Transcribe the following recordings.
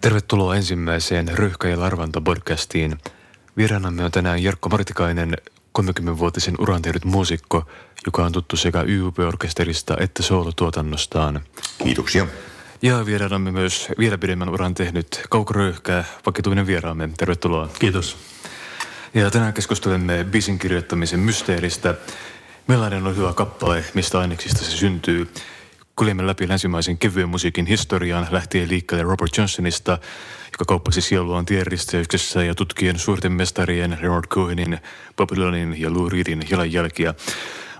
Tervetuloa ensimmäiseen Röyhkä ja Larvanta podcastiin. Vieraanamme on tänään Jarkko Martikainen, 30-vuotisen uran tehnyt muusikko, joka on tuttu sekä YUP-orkesterista että soolotuotannostaan. Kiitoksia. Ja vieraanamme myös vielä pidemmän uran tehnyt Kauko Röyhkä, vakituinen vieraamme. Tervetuloa. Kiitos. Ja tänään keskustelemme biisin kirjoittamisen mysteeristä. Millainen on hyvä kappale, mistä aineksista se syntyy? Kuljemme läpi länsimaisen kevyen musiikin historian lähtien liikkeelle Robert Johnsonista, joka kauppasi sieluaan tienristeyksessä ja tutkien suurten mestarien Leonard Cohenin, Bob Dylanin ja Lou Reedin jalanjälkiä.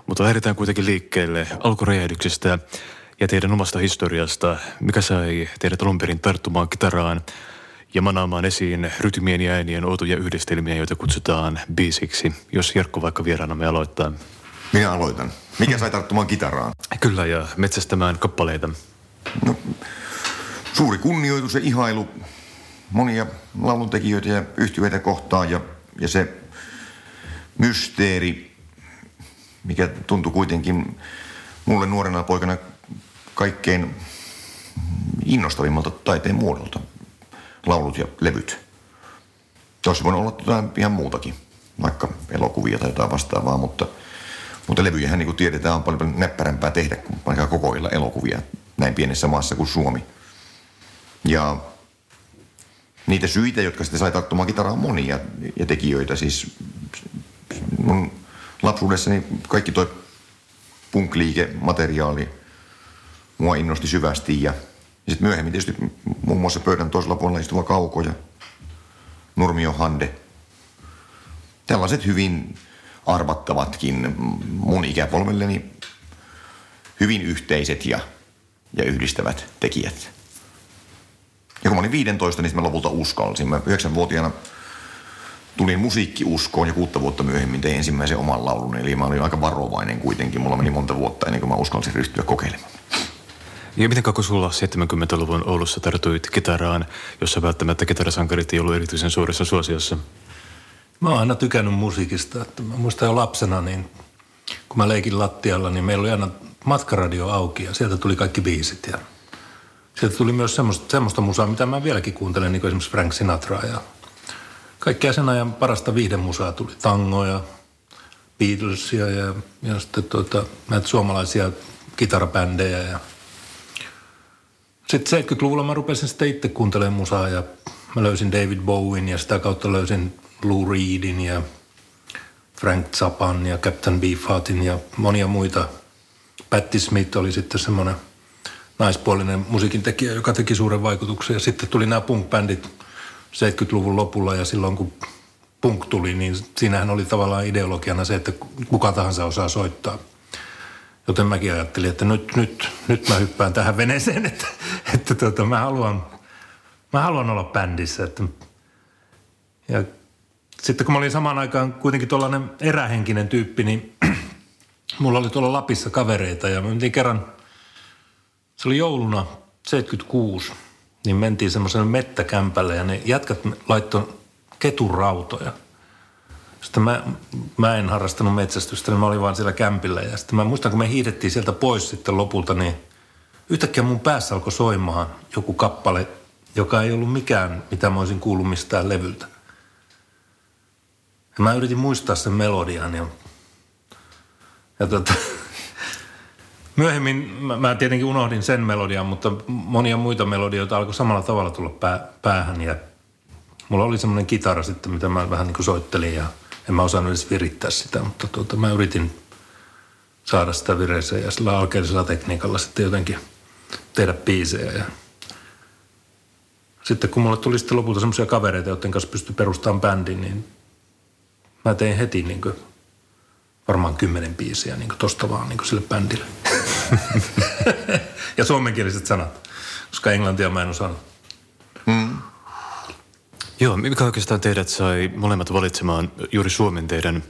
Mutta lähdetään kuitenkin liikkeelle alkuräjähdyksestä ja teidän omasta historiasta. Mikä sai teidät alun perin tarttumaan kitaraan ja manaamaan esiin rytmien ja äänien outoja yhdistelmiä, joita kutsutaan biisiksi, jos Jarkko vaikka vieraanamme aloittaa. Minä aloitan. Mikä sai tarttumaan kitaraan? Kyllä, ja metsästämään kappaleita. No, suuri kunnioitus ja ihailu monia lauluntekijöitä ja yhtiöitä kohtaan ja, ja se mysteeri, mikä tuntui kuitenkin mulle nuorena poikana kaikkein innostavimmalta taiteen muodolta. Laulut ja levyt. Tuossa voinut olla jotain ihan muutakin, vaikka elokuvia tai jotain vastaavaa, mutta – mutta levyjähän niin kuin tiedetään on paljon, paljon näppärämpää tehdä kuin kokoilla elokuvia näin pienessä maassa kuin Suomi. Ja niitä syitä, jotka sitten sai tarttumaan kitaraa on monia ja tekijöitä. Siis mun lapsuudessani kaikki toi punk-liike, materiaali mua innosti syvästi ja, ja sitten myöhemmin tietysti muun muassa pöydän toisella puolella istuva Kauko ja Nurmio Hande. Tällaiset hyvin arvattavatkin mun ikäpolvelleni hyvin yhteiset ja, ja yhdistävät tekijät. Ja kun mä olin 15, niin mä lopulta uskalsin. Mä 9-vuotiaana tulin musiikkiuskoon ja kuutta vuotta myöhemmin tein ensimmäisen oman laulun. Eli mä olin aika varovainen kuitenkin. Mulla meni monta vuotta ennen kuin mä uskalsin ryhtyä kokeilemaan. Ja miten kauan sulla 70-luvun Oulussa tartuit kitaraan, jossa välttämättä kitarasankarit ei ollut erityisen suuressa suosiossa? Mä oon aina tykännyt musiikista. Että mä muistan jo lapsena, niin kun mä leikin lattialla, niin meillä oli aina matkaradio auki ja sieltä tuli kaikki biisit. Ja sieltä tuli myös semmoista, semmoista musaa, mitä mä vieläkin kuuntelen, niin kuin esimerkiksi Frank Sinatra ja kaikkea sen ajan parasta viihdemusaa tuli. Tangoja, Beatlesia ja, ja sitten tuota, näitä suomalaisia kitarabändejä ja sitten 70-luvulla mä rupesin sitten itse kuuntelemaan musaa ja mä löysin David Bowen ja sitä kautta löysin Lou Reedin ja Frank Zappan ja Captain Beefheartin ja monia muita. Patti Smith oli sitten semmoinen naispuolinen musiikin tekijä, joka teki suuren vaikutuksen. Ja sitten tuli nämä punk-bändit 70-luvun lopulla ja silloin kun punk tuli, niin siinähän oli tavallaan ideologiana se, että kuka tahansa osaa soittaa. Joten mäkin ajattelin, että nyt, nyt, nyt mä hyppään tähän veneeseen, että, että tota, mä, haluan, mä haluan olla bändissä. Että, ja sitten kun mä olin samaan aikaan kuitenkin tuollainen erähenkinen tyyppi, niin mulla oli tuolla Lapissa kavereita ja me mentiin kerran, se oli jouluna 76, niin mentiin semmoiselle mettäkämpälle ja ne jätkät laittoi keturautoja. Sitten mä, mä en harrastanut metsästystä, niin mä olin vaan siellä kämpillä. Ja sitten mä muistan, kun me hiidettiin sieltä pois sitten lopulta, niin yhtäkkiä mun päässä alkoi soimaan joku kappale, joka ei ollut mikään, mitä mä olisin kuullut mistään levyltä. Ja mä yritin muistaa sen melodian ja, ja tota, myöhemmin mä, mä tietenkin unohdin sen melodian, mutta monia muita melodioita alkoi samalla tavalla tulla pää, päähän ja mulla oli semmoinen kitara sitten, mitä mä vähän niin kuin soittelin ja en mä osannut edes virittää sitä, mutta tuota, mä yritin saada sitä vireeseen ja sillä alkeellisella tekniikalla sitten jotenkin tehdä biisejä ja sitten kun mulle tuli sitten lopulta semmoisia kavereita, joiden kanssa pystyi perustamaan bändin, niin mä tein heti niin kuin, varmaan kymmenen biisiä niin kuin tosta vaan niin kuin sille bändille. ja suomenkieliset sanat, koska englantia mä en osannut. Mm. Joo, mikä oikeastaan teidät sai molemmat valitsemaan juuri suomen teidän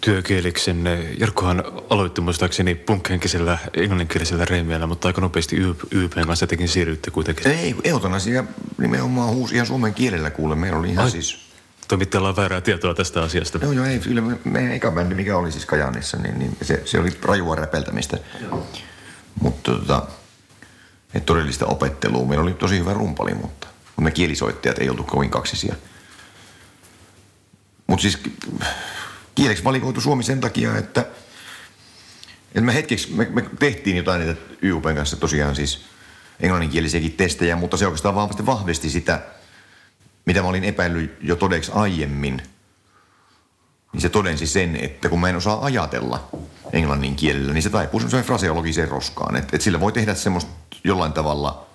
työkieliksenne? Jarkkohan aloitti muistaakseni punkhenkisellä englanninkielisellä reimiällä, mutta aika nopeasti YPn kanssa tekin siirrytte kuitenkin. Ei, eutanasia nimenomaan huusi ihan suomen kielellä kuule. Meillä oli ihan Ai. siis toimittajalla on väärää tietoa tästä asiasta. Joo, joo, ei. Kyllä meidän eka bändi, mikä oli siis Kajaanissa, niin, niin se, se oli rajua räpeltämistä. Mutta tota, et todellista opettelua. Meillä oli tosi hyvä rumpali, mutta me kielisoittajat ei oltu kovin kaksisia. Mutta siis kieleksi valikoitu Suomi sen takia, että, että me hetkeksi, me, me tehtiin jotain niitä YUPn kanssa tosiaan siis englanninkielisiäkin testejä, mutta se oikeastaan vahvasti vahvisti sitä, mitä mä olin epäillyt jo todeksi aiemmin, niin se todensi sen, että kun mä en osaa ajatella englannin kielellä, niin se taipuu semmoiseen fraseologiseen roskaan. Että et sillä voi tehdä semmoista jollain tavalla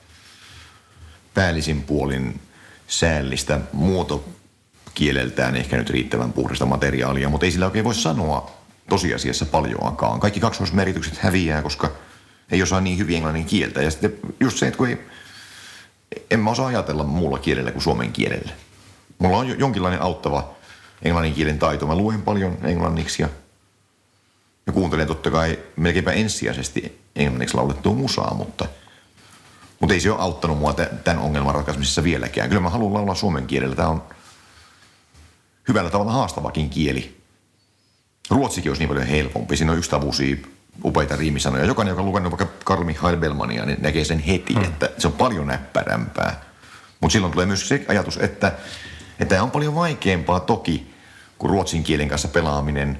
päällisin puolin säällistä muotokieleltään ehkä nyt riittävän puhdasta materiaalia, mutta ei sillä oikein voi sanoa tosiasiassa paljoakaan. Kaikki kaksoismeritykset häviää, koska ei osaa niin hyvin englannin kieltä. Ja sitten just se, että kun ei, en mä osaa ajatella muulla kielellä kuin suomen kielellä. Mulla on jonkinlainen auttava englannin kielen taito. Mä luen paljon englanniksi ja, ja kuuntelen totta kai melkeinpä ensisijaisesti englanniksi laulettua musaa, mutta, mutta ei se ole auttanut mua tämän ongelman ratkaisemisessa vieläkään. Kyllä mä haluan laulaa suomen kielellä. Tämä on hyvällä tavalla haastavakin kieli. Ruotsikin olisi niin paljon helpompi. Siinä on yksistavuisia upeita riimisanoja. Jokainen, joka on lukenut vaikka Karl Michael Bellmania, niin näkee sen heti, mm. että se on paljon näppärämpää. Mutta silloin tulee myös se ajatus, että, että tämä on paljon vaikeampaa toki kuin ruotsin kielen kanssa pelaaminen.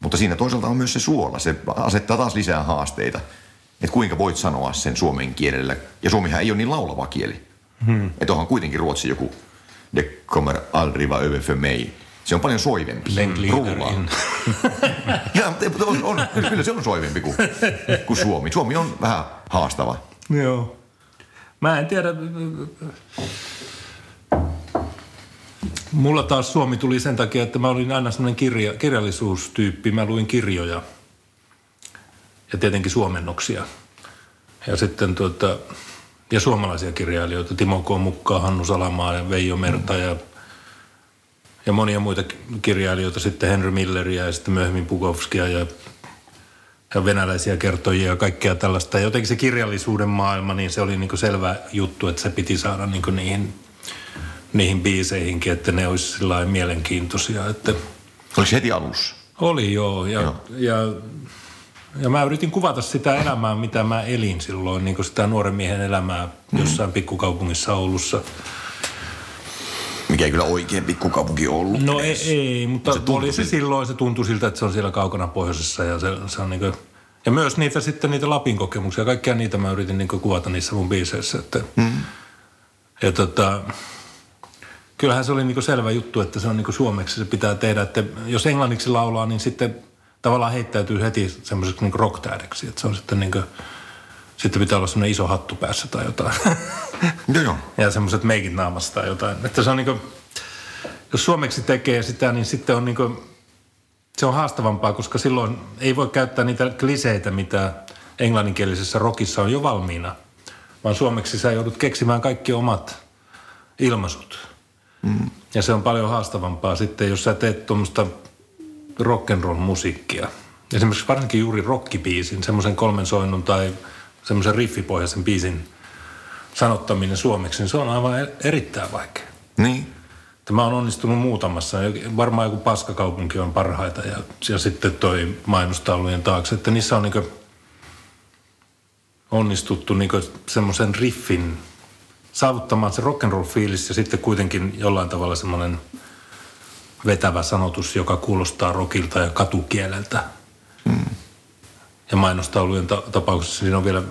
Mutta siinä toisaalta on myös se suola. Se asettaa taas lisää haasteita. Että kuinka voit sanoa sen suomen kielellä. Ja suomihan ei ole niin laulava kieli. Hmm. Että onhan kuitenkin ruotsi joku de kommer aldrig vara över för mig se on paljon soivempi. Rullaa. ja, on, on, kyllä se on soivempi kuin, kuin Suomi. Suomi on vähän haastava. Joo. Mä en tiedä. Mulla taas Suomi tuli sen takia, että mä olin aina semmoinen kirja, kirjallisuustyyppi. Mä luin kirjoja ja tietenkin suomennoksia. Ja sitten tuota, ja suomalaisia kirjailijoita, Timo K. Mukkaa, Hannu Salamaa ja Veijo Merta ja ja monia muita kirjailijoita, sitten Henry Milleria ja sitten myöhemmin Pukovskia ja, ja venäläisiä kertojia ja kaikkea tällaista. Ja jotenkin se kirjallisuuden maailma, niin se oli niin selvä juttu, että se piti saada niin niihin, niihin biiseihinkin, että ne olisi sillä mielenkiintoisia. Että Oliko heti alussa? Oli joo. Ja, joo. ja, ja mä yritin kuvata sitä elämää, mitä mä elin silloin, niin sitä nuoren miehen elämää jossain mm. pikkukaupungissa Oulussa – mikä ei kyllä oikein pikkukaupunki ollut. No ei, ei mutta se oli se silloin, se tuntui siltä, että se on siellä kaukana pohjoisessa ja se, se on niin kuin, ja myös niitä sitten niitä Lapin kokemuksia, kaikkia niitä mä yritin niin kuvata niissä mun biiseissä. Että, mm. Ja tota, kyllähän se oli niin selvä juttu, että se on niin suomeksi se pitää tehdä, että jos englanniksi laulaa, niin sitten tavallaan heittäytyy heti semmoiseksi niin rock että se on sitten niin kuin, sitten pitää olla semmoinen iso hattu päässä tai jotain. Joo, joo. ja semmoiset meikit naamassa tai jotain. Että se on niinku, jos suomeksi tekee sitä, niin sitten on niinku, se on haastavampaa, koska silloin ei voi käyttää niitä kliseitä, mitä englanninkielisessä rockissa on jo valmiina. Vaan suomeksi sä joudut keksimään kaikki omat ilmaisut. Mm. Ja se on paljon haastavampaa sitten, jos sä teet tuommoista rock'n'roll-musiikkia. Esimerkiksi varsinkin juuri rockibiisin, semmoisen kolmen soinnun tai semmoisen riffipohjaisen biisin sanottaminen suomeksi, niin se on aivan e- erittäin vaikea. Niin. Mä oon onnistunut muutamassa. Varmaan joku paskakaupunki on parhaita ja, ja sitten toi mainostaulujen taakse. Että niissä on niinku onnistuttu niinku semmoisen riffin saavuttamaan se rock'n'roll fiilis ja sitten kuitenkin jollain tavalla semmoinen vetävä sanotus, joka kuulostaa rockilta ja katukieleltä. Mm ja mainostaulujen ta- tapauksessa siinä on vielä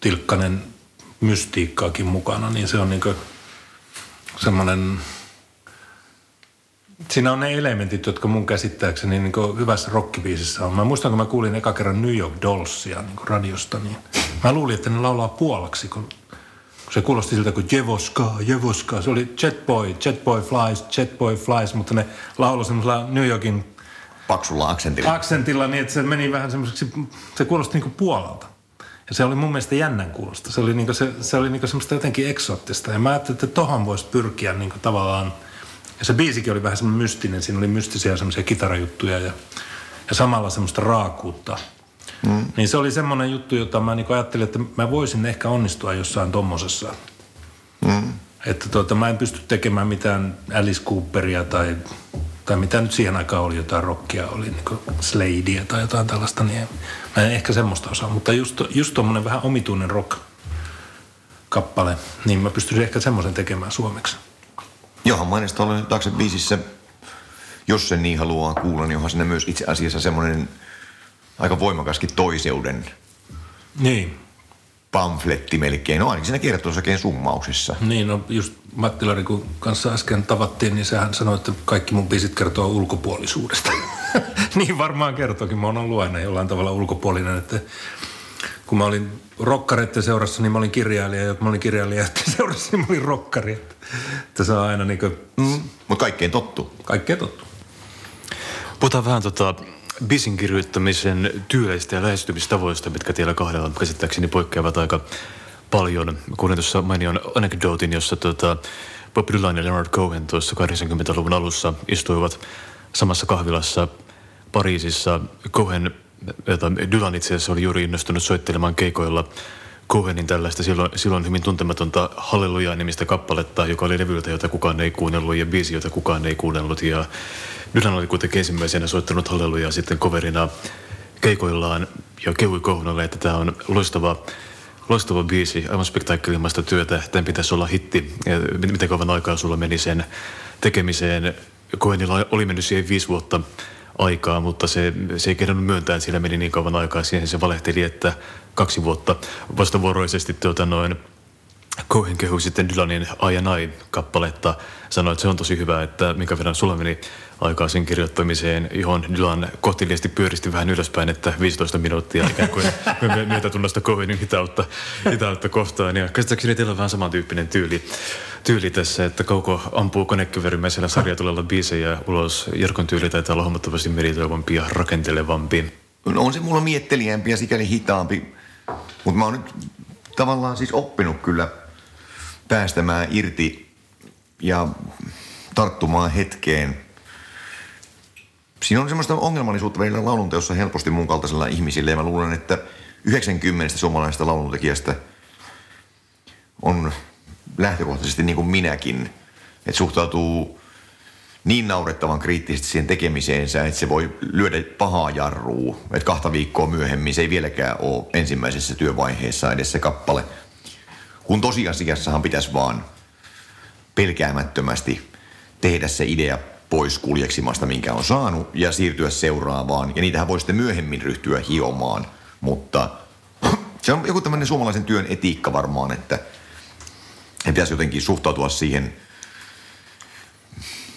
tilkkanen mystiikkaakin mukana, niin se on niin semmoinen, siinä on ne elementit, jotka mun käsittääkseni niin hyvässä rockibiisissä on. Mä muistan, kun mä kuulin eka kerran New York Dollsia niin radiosta, niin mä luulin, että ne laulaa puolaksi, kun se kuulosti siltä kuin Jevoska, Jevoska. Se oli Jetboy, Jetboy Flies, Jetboy Flies, mutta ne lauloi semmoisella New Yorkin paksulla aksentilla. Aksentilla niin, että se meni vähän semmoiseksi, se kuulosti niin kuin Puolalta. Ja se oli mun mielestä jännän kuulosta. Se oli, niin kuin se, se oli niin kuin semmoista jotenkin eksoottista. Ja mä ajattelin, että tohon voisi pyrkiä niin kuin tavallaan. Ja se biisikin oli vähän semmoinen mystinen. Siinä oli mystisiä semmoisia kitarajuttuja ja, ja samalla semmoista raakuutta. Mm. Niin se oli semmoinen juttu, jota mä niin ajattelin, että mä voisin ehkä onnistua jossain tommosessa. Mm. Että tuota, mä en pysty tekemään mitään Alice Cooperia tai tai mitä nyt siihen aikaan oli, jotain rockia, oli niin Sladea tai jotain tällaista, niin mä en ehkä semmoista osaa. Mutta just, just tuommoinen vähän omituinen rock, kappale, niin mä pystyisin ehkä semmoisen tekemään suomeksi. Johan Mainesta oli taakse biisissä, jos sen niin haluaa kuulla, niin onhan siinä myös itse asiassa semmoinen aika voimakaskin toiseuden Niin, pamfletti melkein. No ainakin siinä kertoisakin summauksessa. niin no just Matti Larikun kanssa äsken tavattiin, niin sehän sanoi, että kaikki mun biisit kertoo ulkopuolisuudesta. niin varmaan kertokin, mä oon ollut aina jollain tavalla ulkopuolinen, että kun mä olin rokkareiden seurassa, niin mä olin kirjailija, ja kun mä olin kirjailija seurassa, niin mä olin rokkari. Että, että se on aina niin kuin Mm. Mutta kaikkeen tottu. kaikkea tottu. Puhutaan vähän tota bisin kirjoittamisen tyyleistä ja lähestymistavoista, mitkä teillä kahdella käsittääkseni poikkeavat aika paljon. Kuulin tuossa mainion anekdootin, jossa tota Bob Dylan ja Leonard Cohen tuossa 80-luvun alussa istuivat samassa kahvilassa Pariisissa. Cohen, jota Dylan itse asiassa oli juuri innostunut soittelemaan keikoilla Cohenin tällaista silloin, silloin hyvin tuntematonta Halleluja-nimistä kappaletta, joka oli levyltä, jota kukaan ei kuunnellut ja biisi, jota kukaan ei kuunnellut. Ja Dylan oli kuitenkin ensimmäisenä soittanut Hallelujaa sitten coverina keikoillaan ja kehui Cohenille, että tämä on loistava Loistava biisi, aivan spektaakkelimaista työtä. Tämän pitäisi olla hitti. Miten kauan aikaa sulla meni sen tekemiseen? Cohenilla oli mennyt siihen viisi vuotta aikaa, mutta se, se ei kehdannut myöntää, että sillä meni niin kauan aikaa siihen. Se valehteli, että kaksi vuotta vastavuoroisesti tuota noin, Cohen kehui sitten Dylanin I and I-kappaletta. Sanoi, että se on tosi hyvä, että minkä verran sulla meni aikaa sen kirjoittamiseen, johon Dylan kohteliasti pyöristi vähän ylöspäin, että 15 minuuttia ikään kuin myötätunnosta Cohenin hitautta, hitautta kohtaan. Ja käsittääkseni teillä on vähän samantyyppinen tyyli, tyyli tässä, että Kauko ampuu konekyverymäisellä sarjatulella biisejä ulos. Jarkon tyyli taitaa olla huomattavasti meritoivampi ja rakentelevampi. No on se mulla miettelijämpi ja sikäli hitaampi. Mutta mä oon nyt tavallaan siis oppinut kyllä päästämään irti ja tarttumaan hetkeen. Siinä on semmoista ongelmallisuutta välillä laulunteossa helposti mun kaltaisella ihmisillä ja mä luulen, että 90 suomalaisesta lauluntekijästä on lähtökohtaisesti niin kuin minäkin, että suhtautuu niin naurettavan kriittisesti siihen tekemiseensä, että se voi lyödä pahaa jarrua. Että kahta viikkoa myöhemmin se ei vieläkään ole ensimmäisessä työvaiheessa edes se kappale. Kun tosiasiassahan pitäisi vaan pelkäämättömästi tehdä se idea pois kuljeksimasta, minkä on saanut, ja siirtyä seuraavaan. Ja niitähän voi sitten myöhemmin ryhtyä hiomaan, mutta se on joku tämmöinen suomalaisen työn etiikka varmaan, että pitäisi jotenkin suhtautua siihen –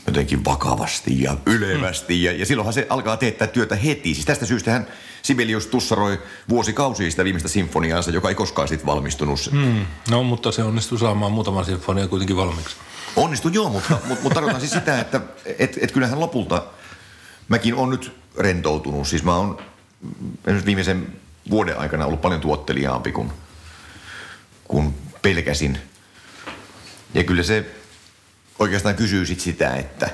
jotenkin vakavasti ja ylevästi. Ja, ja silloinhan se alkaa teettää työtä heti. Siis tästä syystähän Sibelius tussaroi vuosikausia sitä viimeistä sinfoniaansa, joka ei koskaan sitten valmistunut. Hmm. No, mutta se onnistui saamaan muutaman sinfonia kuitenkin valmiiksi. Onnistui joo, mutta, mutta, mutta tarkoitan siis sitä, että et, et kyllähän lopulta mäkin on nyt rentoutunut. Siis mä oon esimerkiksi viimeisen vuoden aikana ollut paljon tuotteliaampi kuin, kuin pelkäsin. Ja kyllä se oikeastaan kysyy sit sitä, että,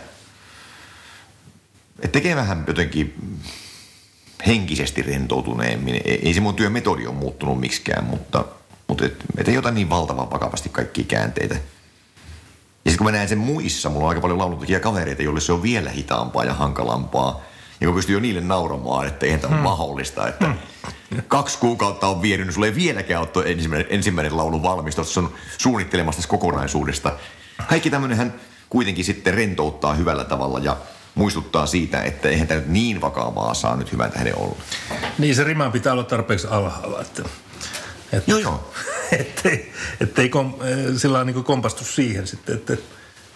että tekee vähän jotenkin henkisesti rentoutuneemmin. Ei, se mun työmetodi ole muuttunut miksikään, mutta, mutta et, et ei ota niin valtavan vakavasti kaikkia käänteitä. Ja sitten kun mä näen sen muissa, mulla on aika paljon laulutekijä kavereita, joille se on vielä hitaampaa ja hankalampaa. Ja kun pystyy jo niille nauramaan, että eihän tämä hmm. mahdollista, että hmm. kaksi kuukautta on vienyt, niin sulla ei vieläkään ole ensimmäinen, ensimmäinen laulu valmis tuossa on suunnittelemasta kokonaisuudesta. Kaikki tämmöinenhän kuitenkin sitten rentouttaa hyvällä tavalla ja muistuttaa siitä, että eihän tämä nyt niin vakavaa saa nyt hyvän tähden olla. Niin se rima pitää olla tarpeeksi alhaalla, että, että Joo, joo. ettei, ettei kom, sillä niin kompastu siihen sitten, että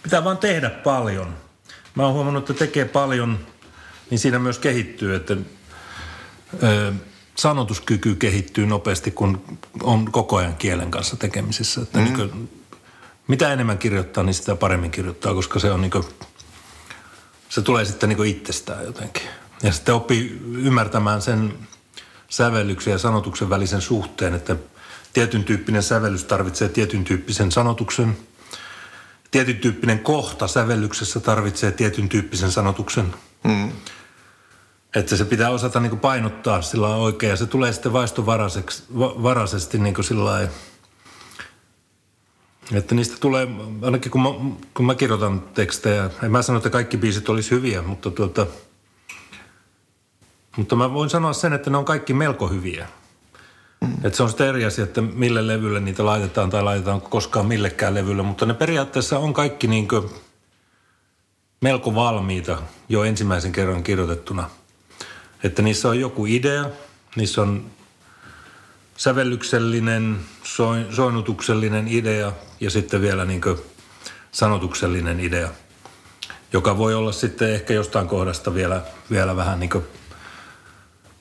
pitää vaan tehdä paljon. Mä oon huomannut, että tekee paljon, niin siinä myös kehittyy, että ö, sanotuskyky kehittyy nopeasti, kun on koko ajan kielen kanssa tekemisissä. Että mm. niin kuin, mitä enemmän kirjoittaa, niin sitä paremmin kirjoittaa, koska se on niin kuin, se tulee sitten niin itsestään jotenkin. Ja sitten oppii ymmärtämään sen sävellyksen ja sanotuksen välisen suhteen, että tietyn tyyppinen sävellys tarvitsee tietyn tyyppisen sanotuksen. Tietyn tyyppinen kohta sävellyksessä tarvitsee tietyn tyyppisen sanotuksen. Mm. Että se pitää osata niin painottaa sillä oikein ja se tulee sitten vaistovaraisesti niin sillä lailla, että niistä tulee, ainakin kun mä, kun mä kirjoitan tekstejä, en mä sano, että kaikki biisit olisi hyviä, mutta tuota, mutta mä voin sanoa sen, että ne on kaikki melko hyviä. Mm. Et se on sitten eri asia, että mille levylle niitä laitetaan tai laitetaan koskaan millekään levylle, mutta ne periaatteessa on kaikki niin melko valmiita jo ensimmäisen kerran kirjoitettuna. Että niissä on joku idea, niissä on sävellyksellinen, soinutuksellinen idea ja sitten vielä niin sanotuksellinen idea, joka voi olla sitten ehkä jostain kohdasta vielä, vielä vähän niin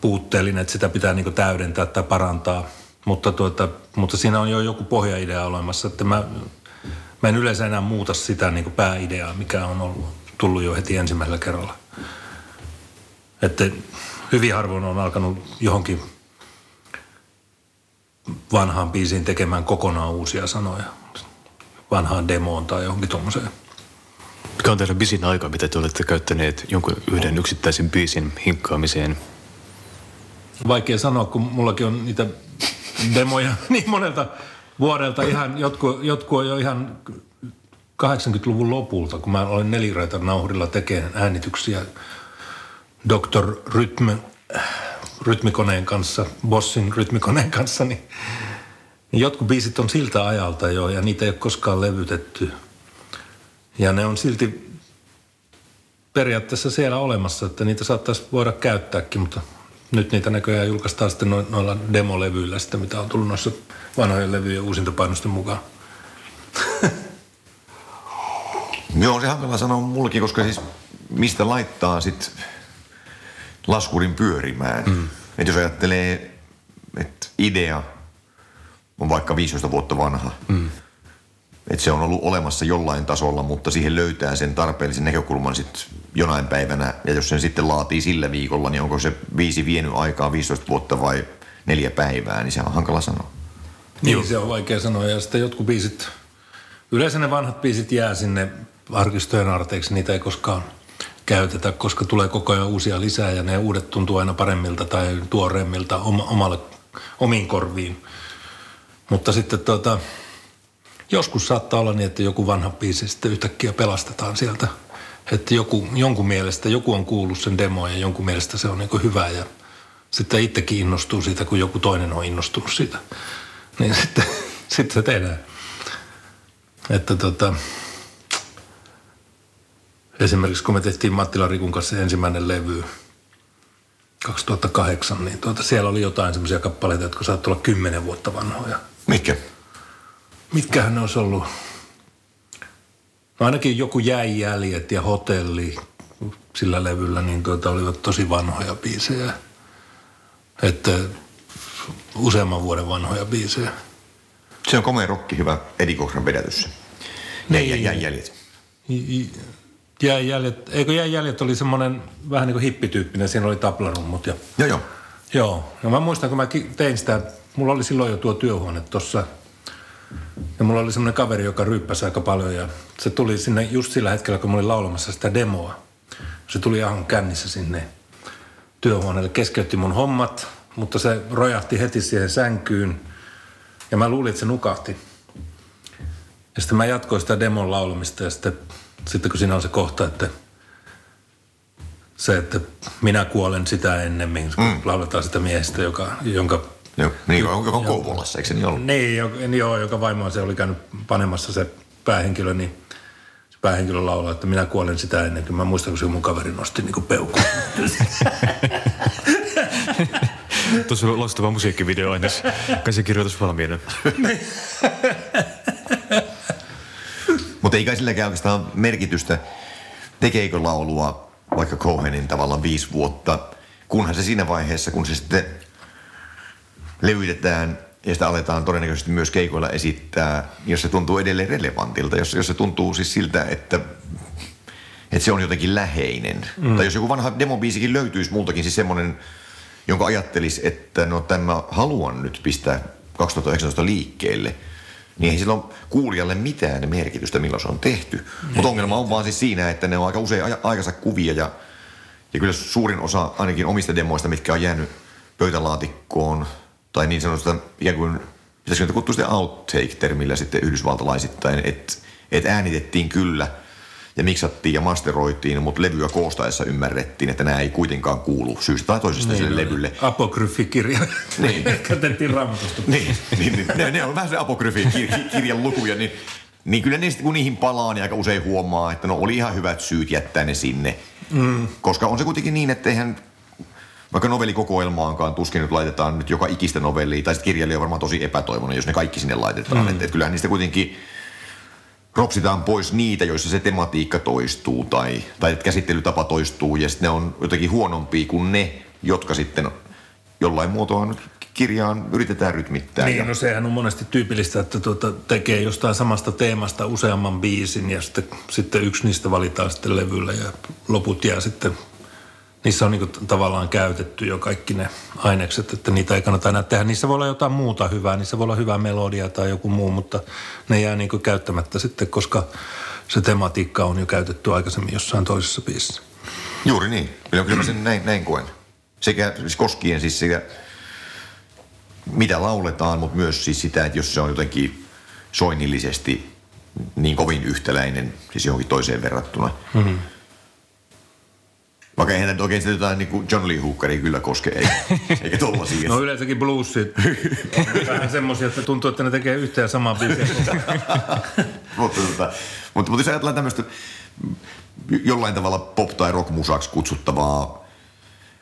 puutteellinen, että sitä pitää niin täydentää tai parantaa. Mutta, tuota, mutta siinä on jo joku pohjaidea olemassa, että mä, mä en yleensä enää muuta sitä niin pääideaa, mikä on ollut, tullut jo heti ensimmäisellä kerralla. Että hyvin harvoin on alkanut johonkin vanhaan biisiin tekemään kokonaan uusia sanoja. Vanhaan demoon tai johonkin tuommoiseen. Mikä on teidän bisin aika, mitä te olette käyttäneet jonkun yhden yksittäisen biisin hinkkaamiseen? Vaikea sanoa, kun mullakin on niitä demoja niin monelta vuodelta. Ihan, jotkut, jotkut on jo ihan 80-luvun lopulta, kun mä olin neliraitan nauhurilla tekemään äänityksiä Dr. Rytm, rytmikoneen kanssa, Bossin rytmikoneen kanssa, niin, niin jotkut biisit on siltä ajalta jo ja niitä ei ole koskaan levytetty. Ja ne on silti periaatteessa siellä olemassa, että niitä saattaisi voida käyttääkin, mutta nyt niitä näköjään julkaistaan sitten noilla demolevyillä sitten, mitä on tullut noissa vanhojen levyjen uusintapainosten mukaan. Joo, se hankala sanoa mullekin, koska siis mistä laittaa sitten laskurin pyörimään. Mm. Että jos ajattelee, että idea on vaikka 15 vuotta vanha, mm. että se on ollut olemassa jollain tasolla, mutta siihen löytää sen tarpeellisen näkökulman sitten jonain päivänä, ja jos sen sitten laatii sillä viikolla, niin onko se viisi vienyt aikaa 15 vuotta vai neljä päivää, niin se on hankala sanoa. Niin, Joo. se on vaikea sanoa, ja sitten jotkut biisit, yleensä ne vanhat biisit jää sinne arkistojen arteeksi, niitä ei koskaan käytetä, koska tulee koko ajan uusia lisää ja ne uudet tuntuu aina paremmilta tai tuoreemmilta omalle, omiin korviin. Mutta sitten tuota, joskus saattaa olla niin, että joku vanha biisi sitten yhtäkkiä pelastetaan sieltä. Että joku, jonkun mielestä joku on kuullut sen demo ja jonkun mielestä se on niin hyvä ja sitten itsekin innostuu siitä, kun joku toinen on innostunut siitä. Niin sitten, sitten se tehdään. Että tota, Esimerkiksi kun me tehtiin Mattila Rikun kanssa ensimmäinen levy 2008, niin tuota, siellä oli jotain semmoisia kappaleita, jotka saattoi olla kymmenen vuotta vanhoja. Mikä? Mitkähän ne olisi ollut? No ainakin joku jäijäljet ja hotelli sillä levyllä, niin tuota, olivat tosi vanhoja biisejä. Että useamman vuoden vanhoja biisejä. Se on komea rokki, hyvä Eddie Cochran vedätys. Niin. Jäijäljet eikö jääjäljet oli semmoinen vähän niin kuin hippityyppinen, siinä oli taplarummut. Ja, joo, joo. Joo, ja mä muistan, kun mä tein sitä, mulla oli silloin jo tuo työhuone tuossa, ja mulla oli semmoinen kaveri, joka ryyppäsi aika paljon, ja se tuli sinne just sillä hetkellä, kun mä olin laulamassa sitä demoa. Se tuli ihan kännissä sinne työhuoneelle, keskeytti mun hommat, mutta se rojahti heti siihen sänkyyn, ja mä luulin, että se nukahti. Ja sitten mä jatkoin sitä demon laulamista, ja sitten sitten kun siinä on se kohta, että se, että minä kuolen sitä ennemmin, kun mm. lauletaan sitä miehestä, joka, jonka... Joo, niin, joka on Kouvolassa, eikö se niin ollut? Niin, jo, niin joo, joka vaimo se oli käynyt panemassa se päähenkilö, niin se päähenkilö laulaa, että minä kuolen sitä ennen kuin mä muistan, kun se mun kaveri nosti niin peukku. Tuossa on loistava musiikkivideo aina, käsikirjoitus valmiina. Mutta ei kai silläkään oikeastaan merkitystä, tekeekö laulua vaikka Cohenin tavalla viisi vuotta, kunhan se siinä vaiheessa, kun se sitten levytetään ja sitä aletaan todennäköisesti myös keikoilla esittää, jos se tuntuu edelleen relevantilta, jos, jos se tuntuu siis siltä, että, että se on jotenkin läheinen. Mm. Tai jos joku vanha demobiisikin löytyisi multakin siis semmoinen, jonka ajattelisi, että no tämä haluan nyt pistää 2019 liikkeelle – niin ei sillä ole kuulijalle mitään merkitystä, milloin se on tehty. Mutta ongelma on vaan siis siinä, että ne on aika usein aikansa kuvia ja, ja kyllä suurin osa ainakin omista demoista, mitkä on jäänyt pöytälaatikkoon tai niin sanotusta ikään kuin, pitäisikö niitä kutsua sitten outtake-termillä sitten yhdysvaltalaisittain, että et äänitettiin kyllä ja miksattiin ja masteroitiin, mutta levyä koostaessa ymmärrettiin, että nämä ei kuitenkaan kuulu syystä tai toisesta niin, sille levylle. Apokryfikirja. Niin. Käytettiin raamatusta. niin, niin, niin, ne, ne on vähän se apokryfikirjan lukuja, niin niin kyllä niistä, kun niihin palaa, niin aika usein huomaa, että no oli ihan hyvät syyt jättää ne sinne. Mm. Koska on se kuitenkin niin, että eihän vaikka novellikokoelmaankaan tuskin nyt laitetaan nyt joka ikistä novellia, tai sitten kirjailija on varmaan tosi epätoivoinen, jos ne kaikki sinne laitetaan. Mm. Että, että kyllähän niistä kuitenkin ropsitaan pois niitä, joissa se tematiikka toistuu tai, tai että käsittelytapa toistuu ja sitten ne on jotenkin huonompia kuin ne, jotka sitten jollain muotoa kirjaan yritetään rytmittää. Niin, ja... no sehän on monesti tyypillistä, että tuota, tekee jostain samasta teemasta useamman biisin ja sitten, sitten yksi niistä valitaan sitten levyllä ja loput jää sitten niissä on niin tavallaan käytetty jo kaikki ne ainekset, että niitä ei kannata enää tehdä. Niissä voi olla jotain muuta hyvää, niissä voi olla hyvä melodia tai joku muu, mutta ne jää niin käyttämättä sitten, koska se tematiikka on jo käytetty aikaisemmin jossain toisessa biisissä. Juuri niin. Kyllä mä sen näin, näin koen. Sekä siis koskien siis sekä mitä lauletaan, mutta myös siis sitä, että jos se on jotenkin soinnillisesti niin kovin yhtäläinen, siis johonkin toiseen verrattuna, mm-hmm vaikka eihän oikein sitä jotain niin kuin John Lee Hookeria kyllä koske, eikä, eikä tollasia. No yleensäkin bluesit vähän semmoisia, että tuntuu, että ne tekee yhteen samaa biisiä. mutta, tota, mutta, mutta jos ajatellaan tämmöistä jollain tavalla pop- tai rock-musaksi kutsuttavaa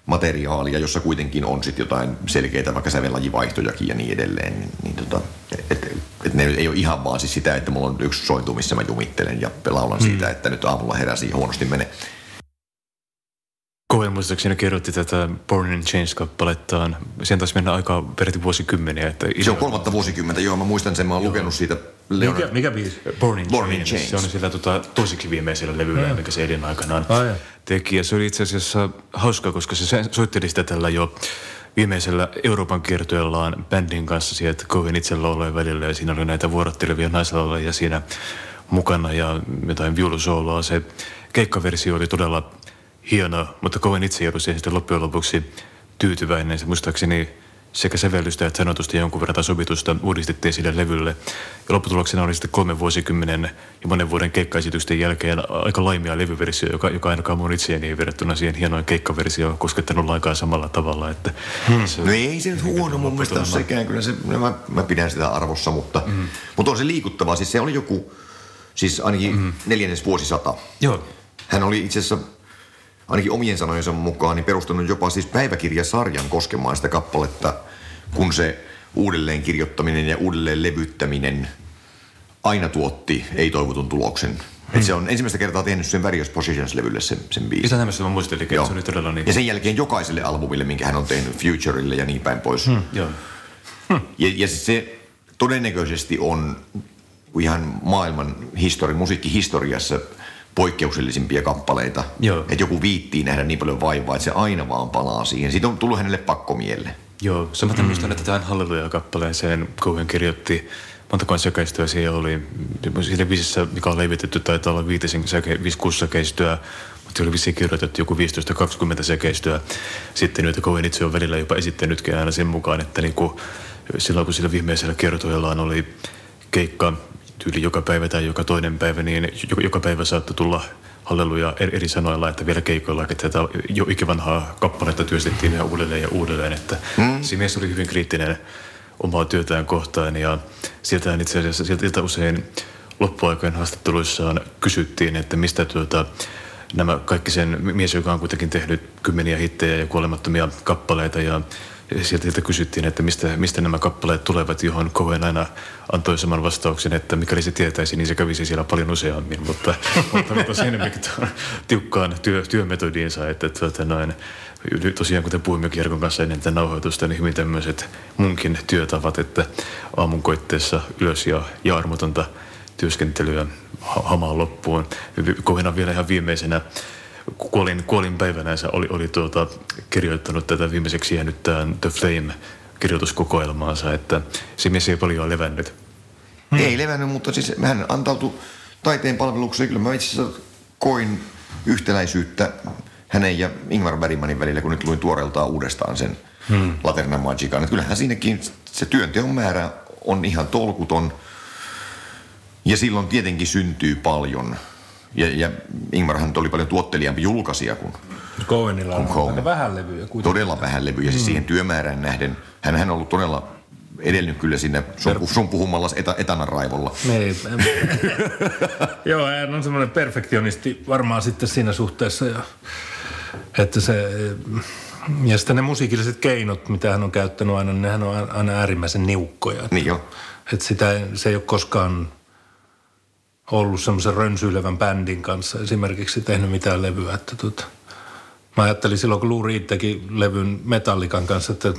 materiaalia, jossa kuitenkin on sitten jotain selkeitä vaikka sävellajivaihtojakin ja niin edelleen, niin, niin tota, et, et ne ei ole ihan vaan siis sitä, että mulla on yksi sointu, missä mä jumittelen ja laulan mm. siitä, että nyt aamulla heräsi huonosti mene Koen muistaakseni kirjoitti tätä Born in Chains-kappalettaan. Sen taisi mennä aika peräti vuosikymmeniä. Että se on kolmatta vuosikymmentä, joo. Mä muistan sen, mä oon joo. lukenut siitä. Leonard... Mikä, mikä biisi? Born in, Born in Chains. Se on sillä tota, toiseksi viimeisellä levyllä, mm. mikä se edin aikanaan ah, teki. Ja se oli itse asiassa hauska, koska se soitteli sitä tällä jo viimeisellä Euroopan kiertueellaan bändin kanssa sieltä Cohen itse laulujen välillä. Ja siinä oli näitä vuorottelevia naislaulajia siinä mukana ja jotain viulusooloa. Se keikkaversio oli todella hienoa, mutta kovin itse joudun siihen sitten loppujen lopuksi tyytyväinen. Se muistaakseni sekä sävellystä että sanotusta jonkun verran sovitusta uudistettiin sille levylle. Ja lopputuloksena oli sitten kolmen vuosikymmenen ja monen vuoden keikkaesitysten jälkeen aika laimia levyversio, joka, joka ainakaan mun itseäni ei verrattuna siihen hienoon keikkaversioon koskettanut lainkaan samalla tavalla. Että hmm. se, no ei se nyt huono mun mielestä ole sekään. Kyllä se, mä, mä pidän sitä arvossa, mutta, hmm. mutta on se liikuttavaa. Siis se oli joku, siis ainakin hmm. neljännes vuosisata. Joo. Hän oli itse asiassa ainakin omien sanojensa mukaan, niin perustanut jopa siis päiväkirjasarjan koskemaan sitä kappaletta, kun se uudelleen kirjoittaminen ja uudelleen levyttäminen aina tuotti ei-toivotun tuloksen. Hmm. Et se on ensimmäistä kertaa tehnyt sen Various Positions-levylle sen, sen biisin. Sitä tämmöistä mä muistelin, että se oli todella niin. Ja sen jälkeen jokaiselle albumille, minkä hän on tehnyt, Futurelle ja niin päin pois. Hmm. Joo. Hmm. Ja, ja se todennäköisesti on ihan maailman histori, musiikkihistoriassa – poikkeuksellisimpia kappaleita. Joo. Että joku viittii nähdä niin paljon vaivaa, että se aina vaan palaa siihen. Siitä on tullut hänelle pakko mieleen. Joo, samaten mm. muistan, että tähän Halleluja-kappaleeseen Cohen kirjoitti montako säkeistöä siellä oli. Siinä biisissä, mikä on levitetty, taitaa olla viitisen säke, 5-6 säkeistöä, mutta oli vissiin kirjoitettu joku 15-20 säkeistöä. Sitten joita Cohen itse on välillä jopa esittänytkin aina sen mukaan, että niin kuin, silloin kun sillä viimeisellä kertoillaan oli keikka tyyli joka päivä tai joka toinen päivä, niin joka päivä saattoi tulla halleluja eri sanoilla, että vielä keikoilla, että tätä jo ikivanhaa kappaletta työstettiin ihan uudelleen ja uudelleen, että mm. se mies oli hyvin kriittinen omaa työtään kohtaan ja sieltä itse asiassa sieltä usein loppuaikojen haastatteluissaan kysyttiin, että mistä tuota, nämä kaikki sen mies, joka on kuitenkin tehnyt kymmeniä hittejä ja kuolemattomia kappaleita ja sieltä kysyttiin, että mistä, mistä nämä kappaleet tulevat, johon Cohen aina antoi saman vastauksen, että mikäli se tietäisi, niin se kävisi siellä paljon useammin, mutta, tosiaan enemmänkin tiukkaan työ, työmetodiinsa, että tuota noin, tosiaan kuten puhuimme Kierkon kanssa ennen tätä nauhoitusta, niin hyvin tämmöiset munkin työtavat, että aamun koitteessa ylös ja, ja armotonta työskentelyä hamaan loppuun. Kohena vielä ihan viimeisenä kuolin, kuolin päivänänsä oli, oli tuota, kirjoittanut tätä viimeiseksi jäänyt tämän The Flame kirjoituskokoelmaansa, että se mies ei paljon levännyt. Hmm. Ei levännyt, mutta siis hän antautui taiteen palvelukseen. Kyllä mä itse asiassa koin yhtäläisyyttä hänen ja Ingmar Bergmanin välillä, kun nyt luin tuoreeltaan uudestaan sen hmm. Laterna Magican. kyllähän siinäkin se työnteon määrä on ihan tolkuton. Ja silloin tietenkin syntyy paljon Ja, ja Ingmarhan oli paljon tuottelijaampi julkaisija kuin Cohenilla on Cohen. aika vähän levyjä kuitenkin. todella vähän levyjä. Siis siihen työmäärään nähden. Hän on ollut todella edennyt kyllä sinne sun, sun puhumalla etä, etänan raivolla. Niin. Joo, hän on semmoinen perfektionisti varmaan sitten siinä suhteessa. Ja, että se, ja sitten ne musiikilliset keinot, mitä hän on käyttänyt aina, niin nehän on aina äärimmäisen niukkoja. Niin jo. Että sitä, se ei ole koskaan ollut semmoisen rönsyilevän bändin kanssa esimerkiksi tehnyt mitään levyä. Että tota, mä ajattelin silloin, kun Lou Reed teki levyn Metallikan kanssa, että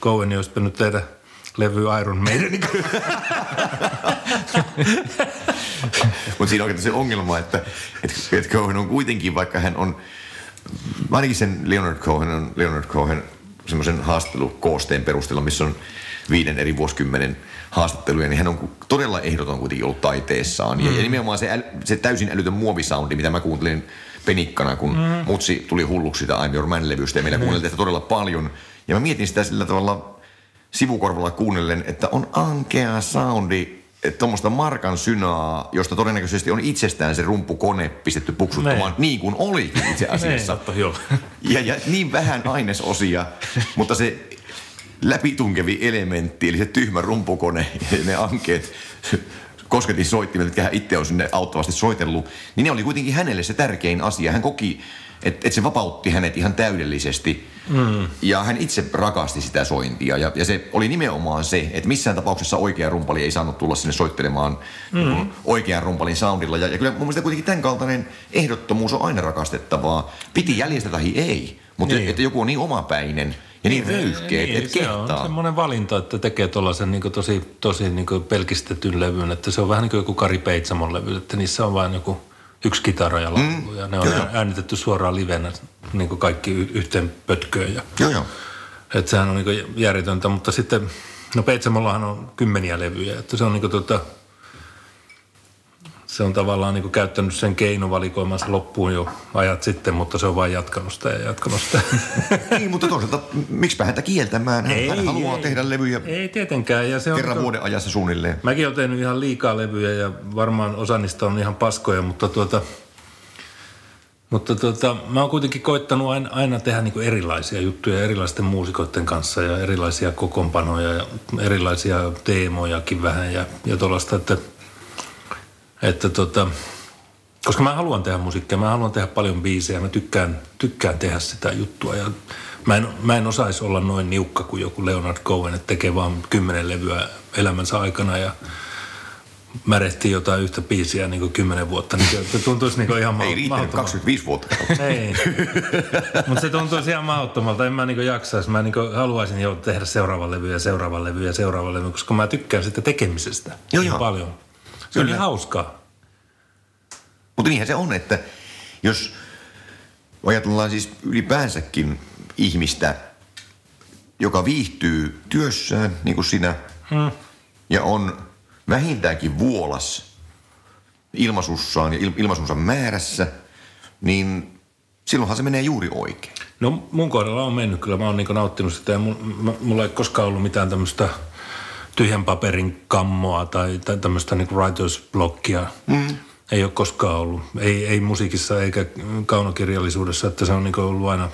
Cohen olisi pitänyt tehdä levy Iron kanssa. Mutta siinä on se ongelma, että, että, että Cohen on kuitenkin, vaikka hän on, ainakin sen Leonard Cohen on Leonard Cohen semmoisen haastattelukoosteen perusteella, missä on viiden eri vuosikymmenen haastatteluja, niin hän on todella ehdoton kuitenkin ollut taiteessaan. Mm. Ja, ja nimenomaan se, äl, se täysin älytön muovisoundi, mitä mä kuuntelin penikkana, kun mm. mutsi tuli hulluksi sitä I'm Your Man-levystä ja meillä mm. kuunneltiin sitä todella paljon. Ja mä mietin sitä sillä tavalla sivukorvalla kuunnellen, että on ankea soundi, tuommoista markan synaa, josta todennäköisesti on itsestään se rumpukone pistetty puksuttamaan Ne. niin kuin olikin itse asiassa. Totta, joo. Ja, ja niin vähän ainesosia, mutta se läpitunkevi elementti, eli se tyhmä rumpukone ja ne ankeet kosketin soittimet, jotka hän itse on sinne auttavasti soitellut, niin ne oli kuitenkin hänelle se tärkein asia. Hän koki, että, että se vapautti hänet ihan täydellisesti. Mm. Ja hän itse rakasti sitä sointia. Ja, ja se oli nimenomaan se, että missään tapauksessa oikea rumpali ei saanut tulla sinne soittelemaan mm. oikean rumpalin soundilla. Ja, ja kyllä mun mielestä kuitenkin tämän kaltainen ehdottomuus on aina rakastettavaa. Piti jäljestä tai ei, mutta Niin. niin. että joku on niin omapäinen ja niin röyhkeä, Niin, että se on kehtaa. semmoinen valinta, että tekee tuollaisen niin tosi, tosi niin pelkistetyn levyn, että se on vähän niin kuin joku Kari Peitsamon levy, että niissä on vain joku yksi kitara ja laulu, mm, ja ne on joo. äänitetty suoraan livenä, niin kuin kaikki yhteen pötköön. Ja, Joo, joo. että sehän on niin järjetöntä, mutta sitten, no Peitsamollahan on kymmeniä levyjä, että se on niin kuin tota, se on tavallaan niin kuin käyttänyt sen keinovalikoimansa loppuun jo ajat sitten, mutta se on vain jatkanut sitä ja jatkanut sitä. niin, mutta toisaalta miksipä häntä kieltämään? Hän, hän haluaa tehdä levyjä Ei tietenkään. Ja se on kerran niinku- vuoden ajassa suunnilleen. Mäkin olen tehnyt ihan liikaa levyjä ja varmaan osa niistä on ihan paskoja, mutta tuota, mutta tuota, mä oon kuitenkin koittanut aina, aina tehdä niin erilaisia juttuja erilaisten muusikoiden kanssa ja erilaisia kokoonpanoja ja erilaisia teemojakin vähän ja, ja tuollaista, että, että tota, koska mä haluan tehdä musiikkia, mä haluan tehdä paljon biisejä, mä tykkään, tykkään tehdä sitä juttua ja mä en, mä en osaisi olla noin niukka kuin joku Leonard Cohen, että tekee vaan kymmenen levyä elämänsä aikana ja märehtii jotain yhtä biisiä niin kuin kymmenen vuotta, niin se tuntuisi niin kuin ihan Ei ma- riittänyt mahdottomalta. 25 vuotta. Ei, mutta se tuntuisi ihan mahdottomalta. En mä niin jaksaisi. Mä niin haluaisin jo tehdä seuraavan levy ja seuraavan levy ja seuraavan levy, koska mä tykkään sitä tekemisestä Joo, niin joo. paljon. Se Kyllä. niin hauskaa. Mutta niinhän se on, että jos ajatellaan siis ylipäänsäkin ihmistä, joka viihtyy työssään, niin kuin sinä, hmm. ja on vähintäänkin vuolas ilmaisussaan ja il- ilmaisunsa määrässä, niin silloinhan se menee juuri oikein. No mun kohdalla on mennyt kyllä. Mä oon niin nauttinut sitä ja mulla ei koskaan ollut mitään tämmöistä tyhjän paperin kammoa tai, tai tämmöistä niin writers blockia. Mm. Ei ole koskaan ollut. Ei, ei musiikissa eikä kaunokirjallisuudessa, että se on niin ollut aina,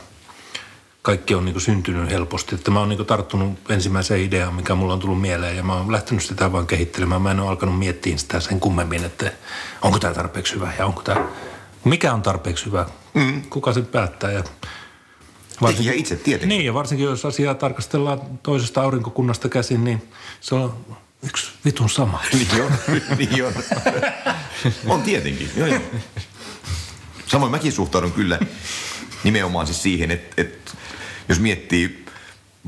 kaikki on niin syntynyt helposti. Että mä oon niin tarttunut ensimmäiseen ideaan, mikä mulla on tullut mieleen ja mä oon lähtenyt sitä vaan kehittelemään. Mä en ole alkanut miettiä sitä sen kummemmin, että onko tämä tarpeeksi hyvä ja onko tämä, mikä on tarpeeksi hyvä. Mm. Kuka sen päättää ja Tekijä itse tietenkin. niin, ja varsinkin jos asiaa tarkastellaan toisesta aurinkokunnasta käsin, niin se on yksi vitun sama. Niin on, niin on. On tietenkin, joo joo. Samoin mäkin suhtaudun kyllä nimenomaan siis siihen, että, että jos miettii